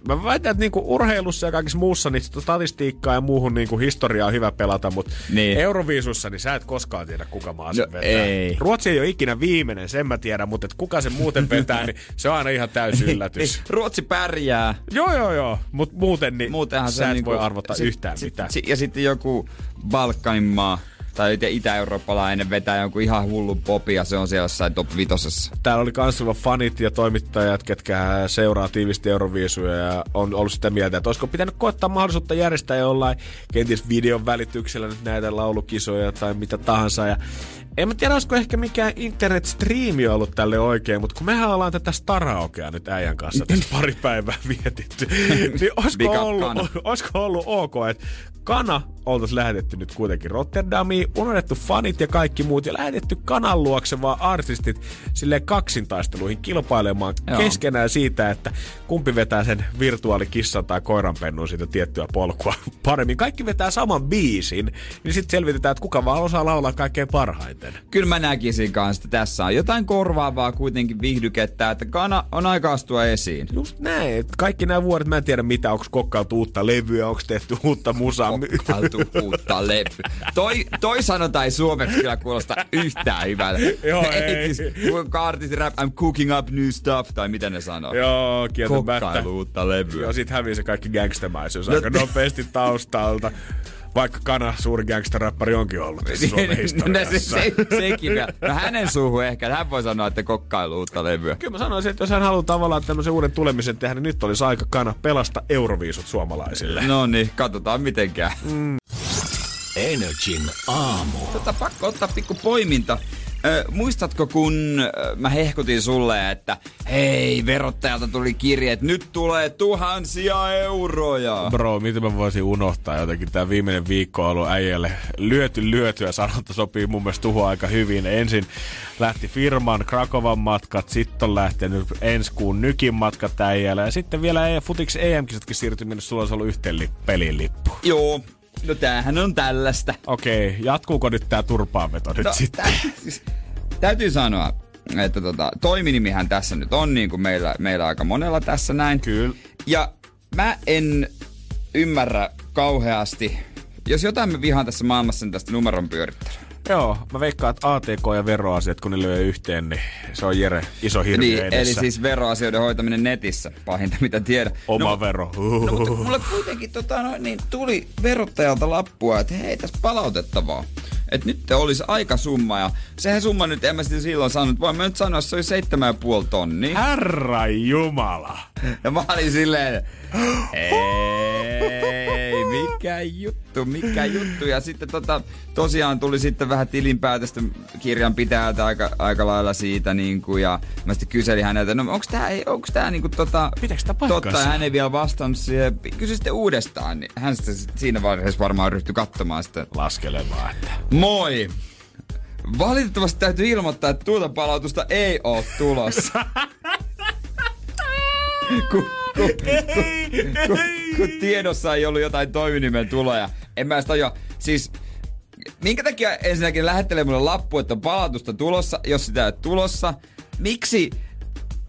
mä väitän, että niinku urheilussa ja kaikessa muussa niin statistiikkaa ja muuhun niinku historiaa on hyvä pelata, mutta Niin. niin. Euroviisussa niin sä et koskaan tiedä, kuka maa sen No, vetää. ei. Ruotsi ei ole ikinä viimeinen, sen mä tiedän, mutta et kuka sen muuten vetää, niin se on aina ihan täysi yllätys. Ruotsi pärjää. joo, joo, joo, mutta muuten niin Muutenhan se sä et niinku- voi arvata sit- yhtään sit- mitään. sit- ja sitten joku Balkanin maa tai itä-eurooppalainen vetää jonkun ihan hullun popi ja se on siellä jossain top vitosessa. Täällä oli kans fanit ja toimittajat, ketkä seuraa tiivisti Euroviisuja ja on ollut sitä mieltä, että olisiko pitänyt koettaa mahdollisuutta järjestää jollain kenties videon välityksellä nyt näitä laulukisoja tai mitä tahansa. Ja en mä tiedä, olisiko ehkä mikään internet-striimi ollut tälle oikein, mutta kun mehän ollaan tätä Staraokea nyt äijän kanssa tässä *laughs* pari päivää mietitty, *laughs* niin olisiko ollut, olisiko ollut ok, että Kana oltaisiin lähetetty nyt kuitenkin Rotterdamiin, unohdettu fanit ja kaikki muut ja lähetetty Kanan luokse vaan artistit sille kaksintaisteluihin kilpailemaan Joo. Keskenään siitä, että kumpi vetää sen virtuaalikissan tai koiranpennun siitä tiettyä polkua *laughs* paremmin. Kaikki vetää saman biisin, niin sitten selvitetään, että kuka vaan osaa laulaa kaikkein parhaiten. Kyllä mä näkisin kanssa, että tässä on jotain korvaavaa kuitenkin vihdykettä, että kana on aika astua esiin. Just näin. Kaikki nämä vuodet, mä en tiedä mitä, onko kokkailtu uutta levyä, onko tehty uutta musaa. Kokkailtu uutta levy. Toi, toi sanonta ei suomeksi kyllä kuulosta yhtään hyvältä. Joo, ei. siis, artisti rap, I'm cooking up new stuff, tai mitä ne sanoo. Joo, kieltämättä. Kokkailu uutta levyä. Joo, sit hävii se kaikki gangstermäisyys No- aika nopeasti taustalta. Vaikka Kana suuri gangsterräppäri onkin ollut tässä Suomen *laughs* no, se, historiassa. se, sekin vielä. No hänen suuhun ehkä, hän voi sanoa, että kokkailu uutta levyä. Kyllä mä sanoisin, että jos hän haluaa tavallaan tämmöisen uuden tulemisen tehdä, niin nyt olisi aika Kana pelasta euroviisut suomalaisille. No niin, katsotaan mitenkään. Energin aamu. Tota, pakko ottaa pikku poiminta Ö, muistatko, kun mä hehkutin sulle, että hei, verottajalta tuli kirje, että nyt tulee tuhansia euroja. Bro, miten mä voisin unohtaa jotenkin. Tämä viimeinen viikko on ollut äijälle lyöty lyötyä. Sanonta sopii mun mielestä tuhoa aika hyvin. Ensin lähti firman Krakovan matkat, sitten on lähtenyt ensi kuun nykin matkat äijälle. Ja sitten vielä E- Futix EM-kisatkin siirtyi, minne sulla olisi ollut yhteen li- pelin lippu. Joo, no tämähän on tällaista. Okei, jatkuuko nyt tää turpaanveto nyt No, sitten? tä- siis, täytyy sanoa, että tota, toiminimihän tässä nyt on, niin kuin meillä, meillä aika monella tässä näin. Kyllä. Ja mä en ymmärrä kauheasti, jos jotain mä vihaan tässä maailmassa, niin tästä numeron pyörittelyä. Joo, mä veikkaan, että ATK ja veroasiat, kun ne lyö yhteen, niin se on Jere iso hirviö Niin, edessä. eli siis veroasioiden hoitaminen netissä, pahinta mitä tiedän. Oma no, vero. No, mutta mulle kuitenkin tota, no, niin tuli verottajalta lappua, että hei, tässä palautettavaa. Että nyt olisi aika summa ja sehän summa nyt, en mä sitä silloin sanonut, voin mä nyt sanoa, että se oli seitsemän ja puoli tonnia. Herra Jumala. Ja mä olin silleen, ei, mikä juttu, mikä juttu. Ja sitten tota, tosiaan tuli sitten vähän tilinpäätöstä kirjanpitäjältä aika, aika lailla siitä. Niin kuin, ja mä sitten kyselin häneltä, no onko tää, onko tää niin kuin, tota, totta? Ja hän ei vielä vastannut siihen. Kysyi sitten uudestaan. Niin hän sitten siinä vaiheessa varmaan ryhtyi katsomaan sitten. Laskelemaan, että... Moi! Valitettavasti täytyy ilmoittaa, että tuota palautusta ei ole tulossa. kun, kun, kun, kun, kun tiedossa ei ollut jotain toiminimen tuloja. En mä edes tajua. Siis, minkä takia ensinnäkin lähettelee mulle lappu, että on palautusta tulossa, jos sitä ei ole tulossa? Miksi,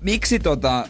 miksi tota,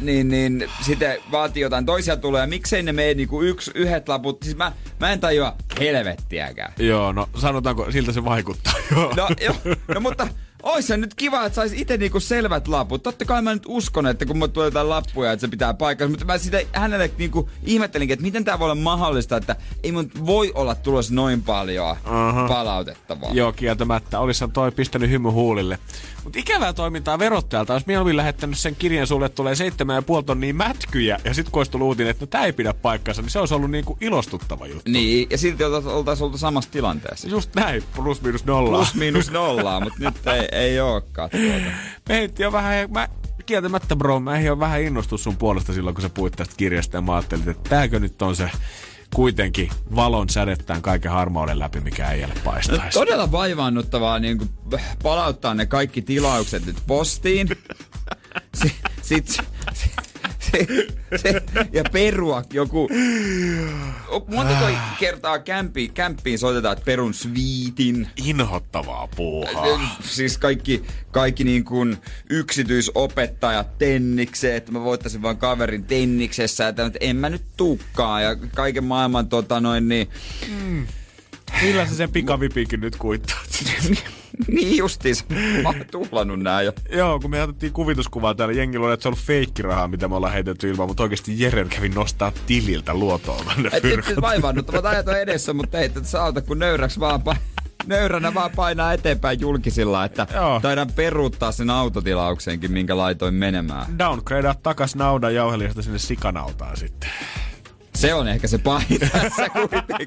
niin, niin sitten vaatii jotain toisia tuloja. Miksei ne mene niinku yksi, yhdet laput? Siis mä, mä en tajua helvettiäkään. Joo, no sanotaanko, siltä se vaikuttaa. Joo. No, jo, no mutta ois se nyt kiva, että sais itse niinku selvät laput. Totta kai mä nyt uskon, että kun mulle tulee jotain lappuja, että se pitää paikkaa. Mutta mä sitä hänelle niinku ihmettelinkin, että miten tää voi olla mahdollista, että ei mun voi olla tulossa noin paljon Aha. palautettavaa. Joo, kieltämättä. Olisihan toi pistänyt hymy huulille. Mutta ikävää toimintaa verottajalta. Olisi mieluummin lähettänyt sen kirjan sulle, että tulee seitsemän ja puoli tonnia mätkyjä. Ja sit kun olisi tullut uutinen, että no, tää ei pidä paikkansa, niin se olisi ollut niinku ilostuttava juttu. Niin, ja silti oltaisiin oltu samassa tilanteessa. Just näin, plus miinus nolla. Plus miinus *laughs* nollaa, mutta nyt ei, ei olekaan. Tuota. *laughs* Meitti on vähän, mä kieltämättä bro, mä ehdin vähän innostus sun puolesta silloin, kun sä puhuit tästä kirjasta ja mä ajattelin, että tääkö nyt on se kuitenkin valon sädettään kaiken harmauden läpi, mikä äijälle paistaisi. Todella vaivaannuttavaa niin kuin palauttaa ne kaikki tilaukset nyt postiin. *laughs* Sitten sit, sit, se, se, ja perua joku... Montako kertaa kämpi, kämppiin soitetaan, että perun sviitin? Inhottavaa puuhaa. Siis kaikki, kaikki niin kuin yksityisopettajat tennikseen, että mä voittaisin vaan kaverin tenniksessä, että en mä nyt tuukkaa ja kaiken maailman tota noin niin... Mm. Millä sä sen pikavipinkin nyt kuittaat? *laughs* niin justiis. Mä oon tuhlannut nää jo. Joo, kun me otettiin kuvituskuvaa täällä, jengi luulee, että se on ollut feikkirahaa, mitä me ollaan heitetty ilman, mutta oikeasti Jere kävi nostaa tililtä luotoa ne Et nyt vaivaannuttavat ajat on edessä, mutta ei tätä saata, kun nöyräksi vaan pa- nöyränä vaan painaa eteenpäin julkisilla, että Joo. taidan peruuttaa sen autotilauksenkin, minkä laitoin menemään. Downgradea takas naudan jauhelijasta sinne sikanautaan sitten. Se on ehkä se pahin *laughs* tässä kuitenkin.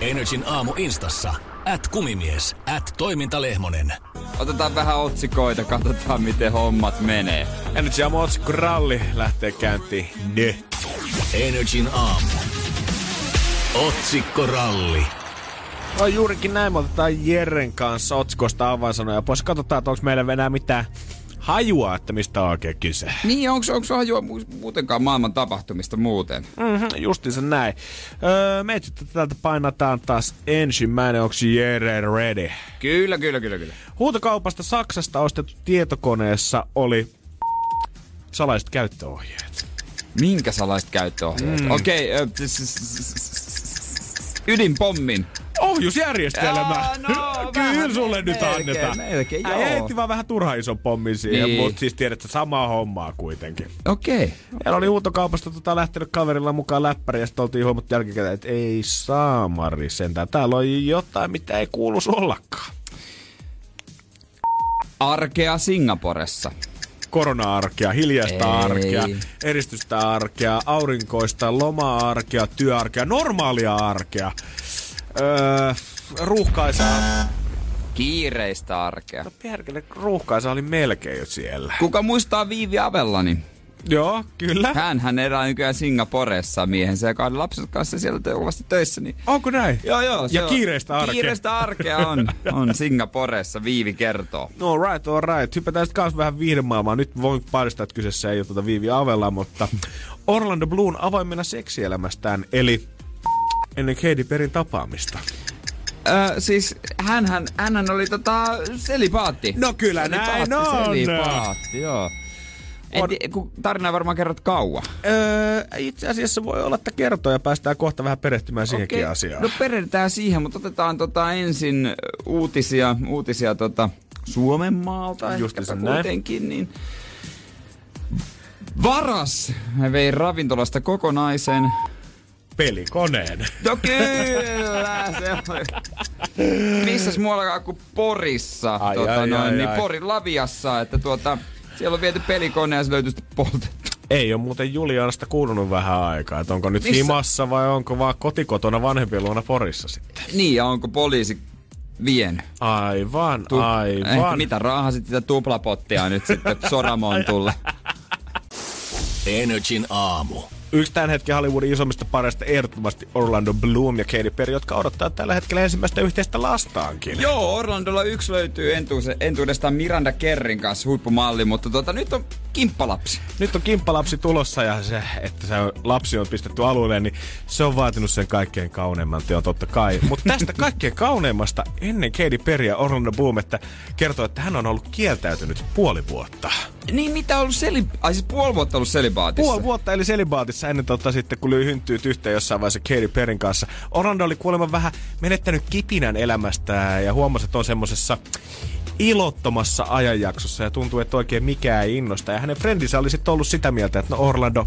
Energin aamu instassa. At kumimies, at toimintalehmonen. Otetaan vähän otsikoita, katsotaan miten hommat menee. Energy aamu otsikko ralli lähtee käyntiin. Ne. Energin aamu. Otsikkoralli. No juurikin näin, me otetaan Jeren kanssa otsikosta avainsanoja pois. Katsotaan, että onko meillä enää mitään hajua, että mistä on oikein kyse. Niin, onko onko hajua mu- muutenkaan maailman tapahtumista muuten? Mm-hmm, justiinsa näin. Öö, me sitten täältä painataan taas ensimmäinen, onko Jere ready? Kyllä, kyllä, kyllä, kyllä. Huutokaupasta Saksasta ostettu tietokoneessa oli salaiset käyttöohjeet. Minkä salaiset käyttöohjeet? Mm. Okei, okay, ydinpommin. Ohjusjärjestelmä! Jaa, no, *laughs* Kyllä vähän sulle nyt melkein, annetaan. melkein, joo. vaan vähän turha ison pommin siihen, Niin. mutta siis tiedät, että samaa hommaa kuitenkin. Okei. Okay. Meillä oli huutokaupasta tota, lähtenyt kaverilla mukaan läppäri ja sitten oltiin huomattu jälkikäteen, että ei saamari sentään. Täällä on jotain, mitä ei kuuluisi ollakaan. Arkea Singaporessa. Korona-arkea, hiljaista Ei. arkea, eristystä arkea, aurinkoista loma-arkea, työarkea, normaalia arkea, öö, ruuhkaisaa Kiireistä arkea. No perkele, ruuhkaisa oli melkein jo siellä. Kuka muistaa Viivi Avellani? Joo, kyllä. Hän, hän elää nykyään Singaporessa miehensä ja kahden lapsen kanssa siellä kovasti töissä. Niin... Onko näin? Joo, joo. Ja on- kiireistä arkea. Kiireistä arkea on, on Singaporessa, Viivi kertoo. No right, all right. Hypätään sitten kanssa vähän viihdemaailmaan. Nyt voin paistaa, että kyseessä ei ole tuota Viivi Avella, mutta Orlando Bloom avoimena seksielämästään, eli ennen Katy Perin tapaamista. Öö, siis hänhän, hänhän oli tota selibaatti. No kyllä näin on. Selibaatti, joo. En tiedä, kun tarinaa varmaan kerrot kauan. Öö, itse asiassa voi olla, että kertoo ja päästään kohta vähän perehtymään siihenkin Okei, asiaan. No perehdytään siihen, mutta otetaan tota ensin uutisia, uutisia tota Suomen maalta näin. kuitenkin, niin Varas vei ravintolasta kokonaisen Pelikoneen. No kyllä, se oli. Missäs muuallakaan kuin Porissa, Ai, tota, ai, noin, ai, niin ai. Porin Laviassa, että tuota, siellä on viety pelikone ja se sitten poltettu. Ei ole muuten Julianasta kuulunut vähän aikaa, että onko nyt Missä? himassa vai onko vaan kotikotona vanhempien luona Porissa sitten. Niin, ja onko poliisi vienyt? Aivan, Tu- aivan. Ehkä mitä raahasit sitä tuplapottia nyt sitten Soramoon *laughs* tulle. Energin aamu. Yksi tämän hetken Hollywoodin isommista pareista ehdottomasti Orlando Bloom ja Katy Perry, jotka odottaa tällä hetkellä ensimmäistä yhteistä lastaankin. Joo, Orlandolla yksi löytyy entuuse, entuudestaan Miranda Kerrin kanssa huippumalli, mutta tuota, nyt on kimppalapsi. Nyt on kimppalapsi tulossa ja se, että se lapsi on pistetty alueelle, niin se on vaatinut sen kaikkein kauneimman teon totta kai. Mutta tästä *laughs* kaikkein kauneimmasta ennen Katy Perry ja Orlando Bloom, että kertoo, että hän on ollut kieltäytynyt puoli vuotta. Niin mitä on ollut seli... Ai siis puoli vuotta ollut selibaatissa? Puoli vuotta eli selibaatissa ennen tota sitten, kun lyö hynttyyt yhteen jossain vaiheessa Katy Perryn kanssa. Orlando oli kuulemma vähän menettänyt kipinän elämästään ja huomasi, että on semmosessa ilottomassa ajanjaksossa ja tuntuu, että oikein mikään ei innosta. Ja hänen frendinsä oli sitten ollut sitä mieltä, että no Orlando,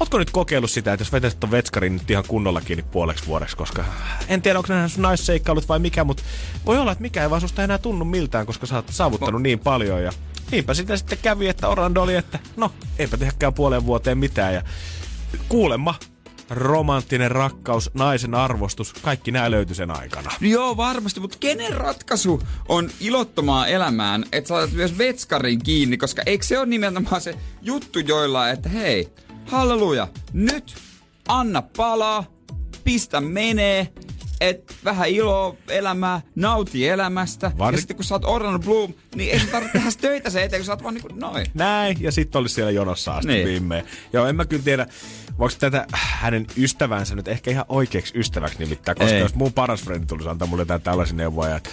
Ootko nyt kokeillut sitä, että jos vetäisit ton vetskarin nyt ihan kunnolla kiinni puoleksi vuodeksi, koska en tiedä, onko nämä sun naisseikkailut vai mikä, mutta voi olla, että mikä ei vaan susta enää tunnu miltään, koska sä oot saavuttanut niin paljon ja niinpä sitä sitten kävi, että Orlando oli, että no, eipä tehäkään puoleen vuoteen mitään ja kuulemma romanttinen rakkaus, naisen arvostus, kaikki nämä löytyi sen aikana. Joo, varmasti, mutta kenen ratkaisu on ilottomaan elämään, että saatat myös vetskarin kiinni, koska eikö se ole nimenomaan se juttu joilla, että hei, halleluja, nyt anna palaa, pistä menee, et vähän iloa elämää, nauti elämästä. Var- Ja sitten kun sä oot Orlando Bloom, niin ei sun tarvitse tehdä töitä se eteen, kun sä oot vaan niinku noin. Näin, ja sitten olisi siellä jonossa asti Niin. niin. viimein. Joo, en mä kyllä tiedä, voiko tätä hänen ystävänsä nyt ehkä ihan oikeaksi ystäväksi nimittää, koska Ei. jos mun paras frendi tulisi antaa mulle jotain tällaisia neuvoja, että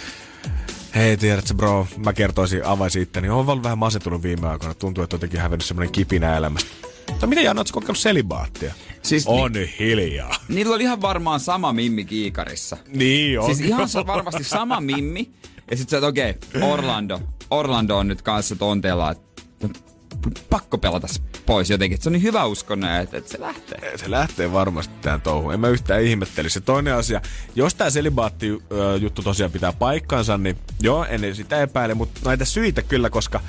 hei, tiedätkö bro, mä kertoisin, avaisin itteni, on ollut vähän masentunut viime aikoina, tuntuu, että jotenkin hävennyt semmoinen kipinä elämästä. Mutta mitä Janna, ootko kokeillut selibaattia? Siis on hiljaa. Niillä oli ihan varmaan sama mimmi kiikarissa. Niin on. Siis ihan varmasti sama mimmi. Ja sit sä oot, okei, okay, Orlando. Orlando on nyt kanssa tonteella, että pakko pelata pois jotenkin. Se on niin hyvä uskonne, että, että se lähtee. Se lähtee varmasti tähän touhuun. En mä yhtään ihmettelisi. Toinen asia, jos tämä selibaatti-juttu tosiaan pitää paikkansa, niin joo, en sitä epäile, mutta näitä syitä kyllä, koska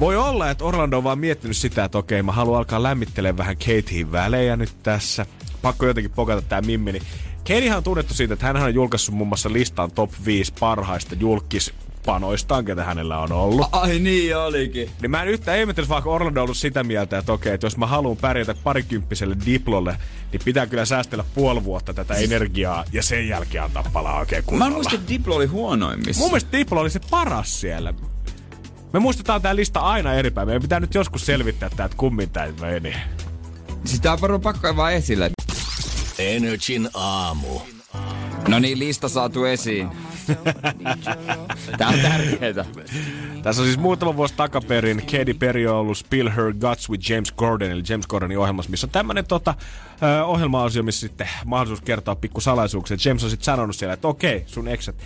voi olla, että Orlando on vaan miettinyt sitä, että okei, mä haluan alkaa lämmittelemään vähän Katiein välejä nyt tässä. Pakko jotenkin pokata tää Mimmi. Niin Katiehan on tunnettu siitä, että hän on julkaissut muun muassa listan top 5 parhaista julkispanoistaan, ketä hänellä on ollut. Ai niin olikin. Niin mä en yhtään ihmettelisi, vaikka Orlando on ollut sitä mieltä, että okei, että jos mä haluan pärjätä parikymppiselle diplolle, niin pitää kyllä säästellä puoli vuotta tätä energiaa ja sen jälkeen antaa palaa oikein Mä kunnolla. en muista, että Diplo oli huonoimmissa. Mun mielestä Diplo oli se paras siellä. Me muistetaan tää lista aina eri päin. Meidän pitää nyt joskus selvittää tää, että kummin tää meni. Sitä on varmaan pakko vaan esille. Energin aamu. No niin, lista saatu esiin. *laughs* Tää on tärkeetä. Tässä on siis muutama vuosi takaperin Katy Perry on ollut Spill Her Guts with James Gordon, eli James Gordonin ohjelmassa, missä on tämmönen tota, ohjelma-osio, missä sitten mahdollisuus kertoa pikku salaisuuksia. James on sitten sanonut siellä, että okei, sun eksät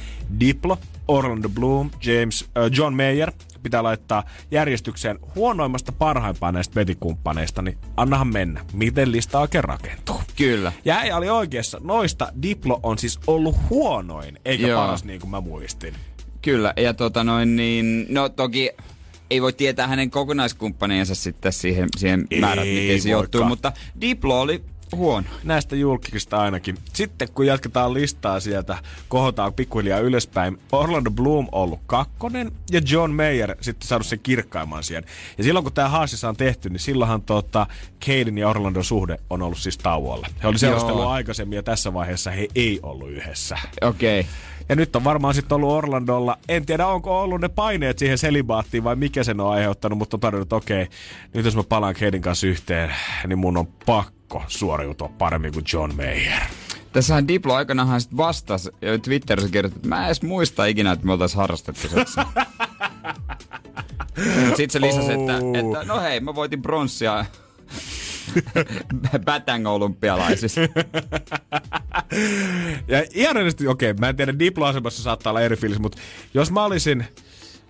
Diplo, Orlando Bloom, James, ö, John Mayer, pitää laittaa järjestykseen huonoimmasta parhaimpaan näistä vetikumppaneista, niin annahan mennä. Miten lista oikein rakentuu? Kyllä. Ja äijä oli oikeassa. Noista Diplo on siis ollut huonoin, eikä Joo. paras niin kuin mä muistin. Kyllä, ja tota noin niin, no toki ei voi tietää hänen kokonaiskumppaniensa sitten siihen, siihen Ei määrät, miten se johtuu, mutta Diplo oli huono. Näistä julkisista ainakin. Sitten kun jatketaan listaa sieltä, kohotaan pikkuhiljaa ylöspäin. Orlando Bloom ollut kakkonen ja John Mayer sitten saanut sen kirkkaimman siihen. Ja silloin kun tämä haasissa on tehty, niin silloinhan tota, Caden ja Orlandon suhde on ollut siis tauolla. He oli seurustellut aikaisemmin ja tässä vaiheessa he ei ollut yhdessä. Okei. Okay. Ja nyt on varmaan sitten ollut Orlandolla, en tiedä onko ollut ne paineet siihen selibaattiin vai mikä sen on aiheuttanut, mutta on todennut, että okei, nyt jos mä palaan Caden kanssa yhteen, niin mun on pakko suoriutua paremmin kuin John Mayer. Tässähän Diplo aikanaanhan sitten vastasi ja Twitterissä kirjoitti, että mä en edes muista ikinä, että me oltais harrastettu seksiä. *laughs* Sitten se lisäsi, että, että no hei, mä voitin pronssia *laughs* Batang olympialaisissa. ja ihan okei, okay, mä en tiedä, Diplo-asemassa saattaa olla eri fiilis, mutta jos mä olisin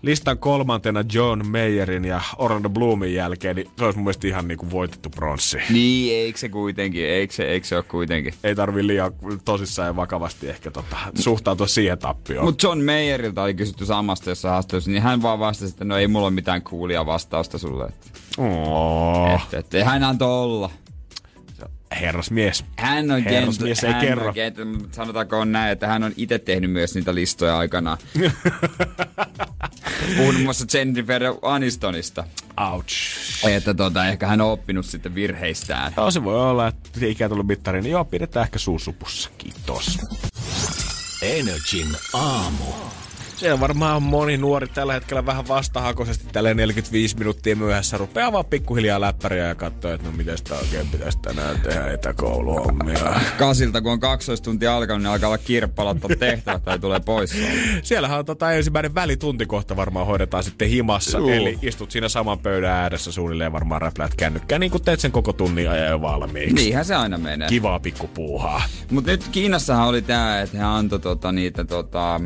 listan kolmantena John Mayerin ja Orlando Bloomin jälkeen, niin se olisi mun mielestä ihan niinku voitettu pronssi. Niin, eikö se kuitenkin, eikö se, eikö se ole kuitenkin. Ei tarvi liian tosissaan ja vakavasti ehkä tota, suhtautua siihen tappioon. Mutta John Mayerilta oli kysytty samasta jossa haastattelussa, niin hän vaan vastasi, että no ei mulla ole mitään kuulia vastausta sulle. Että, oh. että, että, hän antoi olla herrasmies. Hän on herrasmies gent, ei kerro. On gent, sanotaanko on näin, että hän on itse tehnyt myös niitä listoja aikana. *laughs* Puhun muun muassa Jennifer Anistonista. Ouch. Että tota, ehkä hän on oppinut sitten virheistään. Joo, se voi olla, että ikä tullut mittari, niin joo, pidetään ehkä suusupussa. Kiitos. Energin aamu. Siellä varmaan moni nuori tällä hetkellä vähän vastahakoisesti tälle 45 minuuttia myöhässä rupeaa vaan pikkuhiljaa läppäriä ja katsoo, että no miten sitä oikein pitäisi tänään tehdä etäkouluhommia. Kasilta kun on 12 tuntia alkanut, niin alkaa olla kirppalatta tehtävät tai tulee pois. Siellähän on tota ensimmäinen välitunti kohta varmaan hoidetaan sitten himassa. Juh. Eli istut siinä saman pöydän ääressä suunnilleen varmaan räpläät kännykkään, niin kuin teet sen koko tunnin ajan jo valmiiksi. Niinhän se aina menee. Kivaa pikkupuuhaa. Mutta nyt Kiinassahan oli tää, että he antoi tota, niitä tota,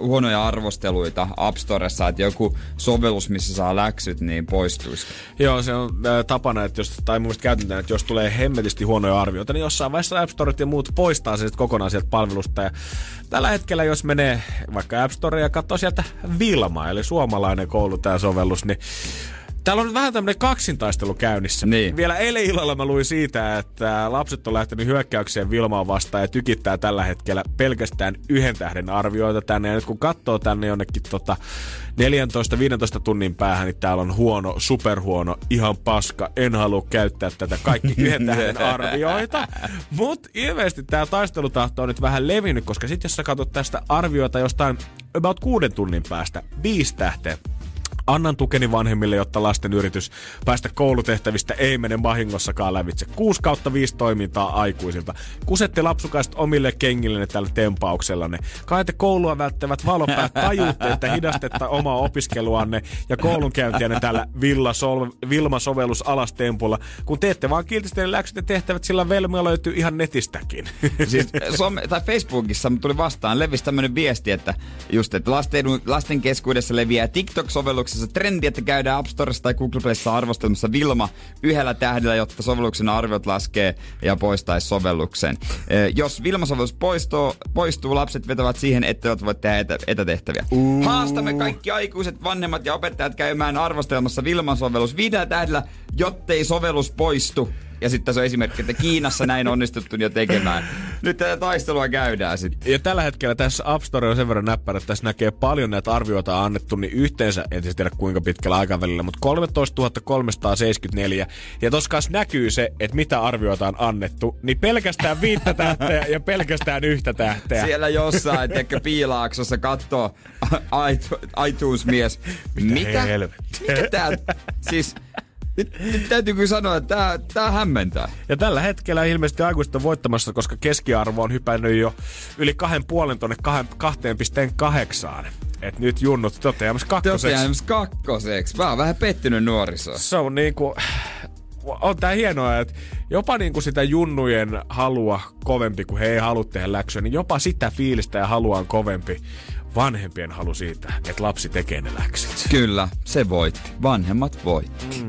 huonoja arvosteluita App Storessa, että joku sovellus, missä saa läksyt, niin poistuisi. Joo, se on äh, tapana, että jos, tai mun mielestä että jos tulee hemmetisti huonoja arvioita, niin jossain vaiheessa App Store ja muut poistaa se kokonaan sieltä palvelusta. Ja tällä hetkellä, jos menee vaikka App Store ja katsoo sieltä Vilma, eli suomalainen koulu tämä sovellus, niin Täällä on vähän tämmöinen kaksintaistelu käynnissä. Niin. Vielä eilen illalla mä luin siitä, että lapset on lähtenyt hyökkäykseen Vilmaan vastaan ja tykittää tällä hetkellä pelkästään yhden tähden arvioita tänne. Ja nyt kun katsoo tänne jonnekin tota 14-15 tunnin päähän, niin täällä on huono, superhuono, ihan paska, en halua käyttää tätä kaikki *laughs* yhden tähden arvioita. Mutta ilmeisesti tämä taistelutahto on nyt vähän levinnyt, koska sitten jos sä katsot tästä arvioita jostain about kuuden tunnin päästä, viisi tähteä, Annan tukeni vanhemmille, jotta lasten yritys päästä koulutehtävistä ei mene vahingossakaan lävitse. 6 kautta 5 toimintaa aikuisilta. Kusette lapsukaiset omille kengillenne tällä tempauksellanne. Kai te koulua välttävät valopäät *laughs* tajuutte, että hidastetta omaa opiskeluanne ja koulunkäyntiänne tällä Villa Sol- Vilma-sovellus alastempulla, kun teette vaan kiltisten läksyt ja tehtävät, sillä velmiä löytyy ihan netistäkin. *laughs* Siis some, tai Facebookissa tuli vastaan, levisi tämmöinen viesti, että just, että lasten, lasten keskuudessa leviää TikTok-sovellukset sovelluksessa trendi, että käydään App Storessa tai Google Playssa arvostelemassa Vilma yhdellä tähdellä, jotta sovelluksen arviot laskee ja poistaisi sovelluksen. Jos Vilma-sovellus poistuu, poistuu, lapset vetävät siihen, että voi tehdä etä, etätehtäviä. Uh. Haastamme kaikki aikuiset, vanhemmat ja opettajat käymään arvostelemassa Vilma-sovellus viidellä tähdellä, jottei sovellus poistu. Ja sitten tässä on esimerkki, että Kiinassa näin onnistuttu jo tekemään. Nyt tätä taistelua käydään sitten. Ja tällä hetkellä tässä App Store on sen verran näppärä, että tässä näkee paljon näitä arvioita annettu, niin yhteensä, en siis tiedä kuinka pitkällä aikavälillä, mutta 13 374. Ja tossa kanssa näkyy se, että mitä arvioita on annettu, niin pelkästään viittä tähteä ja pelkästään yhtä tähteä. Siellä jossain, tiedätkö, piilaaksossa katsoo iTunes-mies. Mitä? Mitä? Mikä tää? Siis nyt, nyt täytyy kyllä sanoa, että tää, tää hämmentää. Ja tällä hetkellä ilmeisesti aikuista voittamassa, koska keskiarvo on hypännyt jo yli kahden puolen tonne 2,8. Et nyt junnut toteamassa kakkoseksi. Toteamassa kakkoseksi. Mä oon vähän pettynyt nuoriso. Se on niinku... On tää hienoa, että jopa niinku sitä junnujen halua kovempi, kun he ei halua tehdä läksyä, niin jopa sitä fiilistä ja halua on kovempi vanhempien halu siitä, että lapsi tekee ne läksit. Kyllä, se voitti. Vanhemmat voitti. Mm.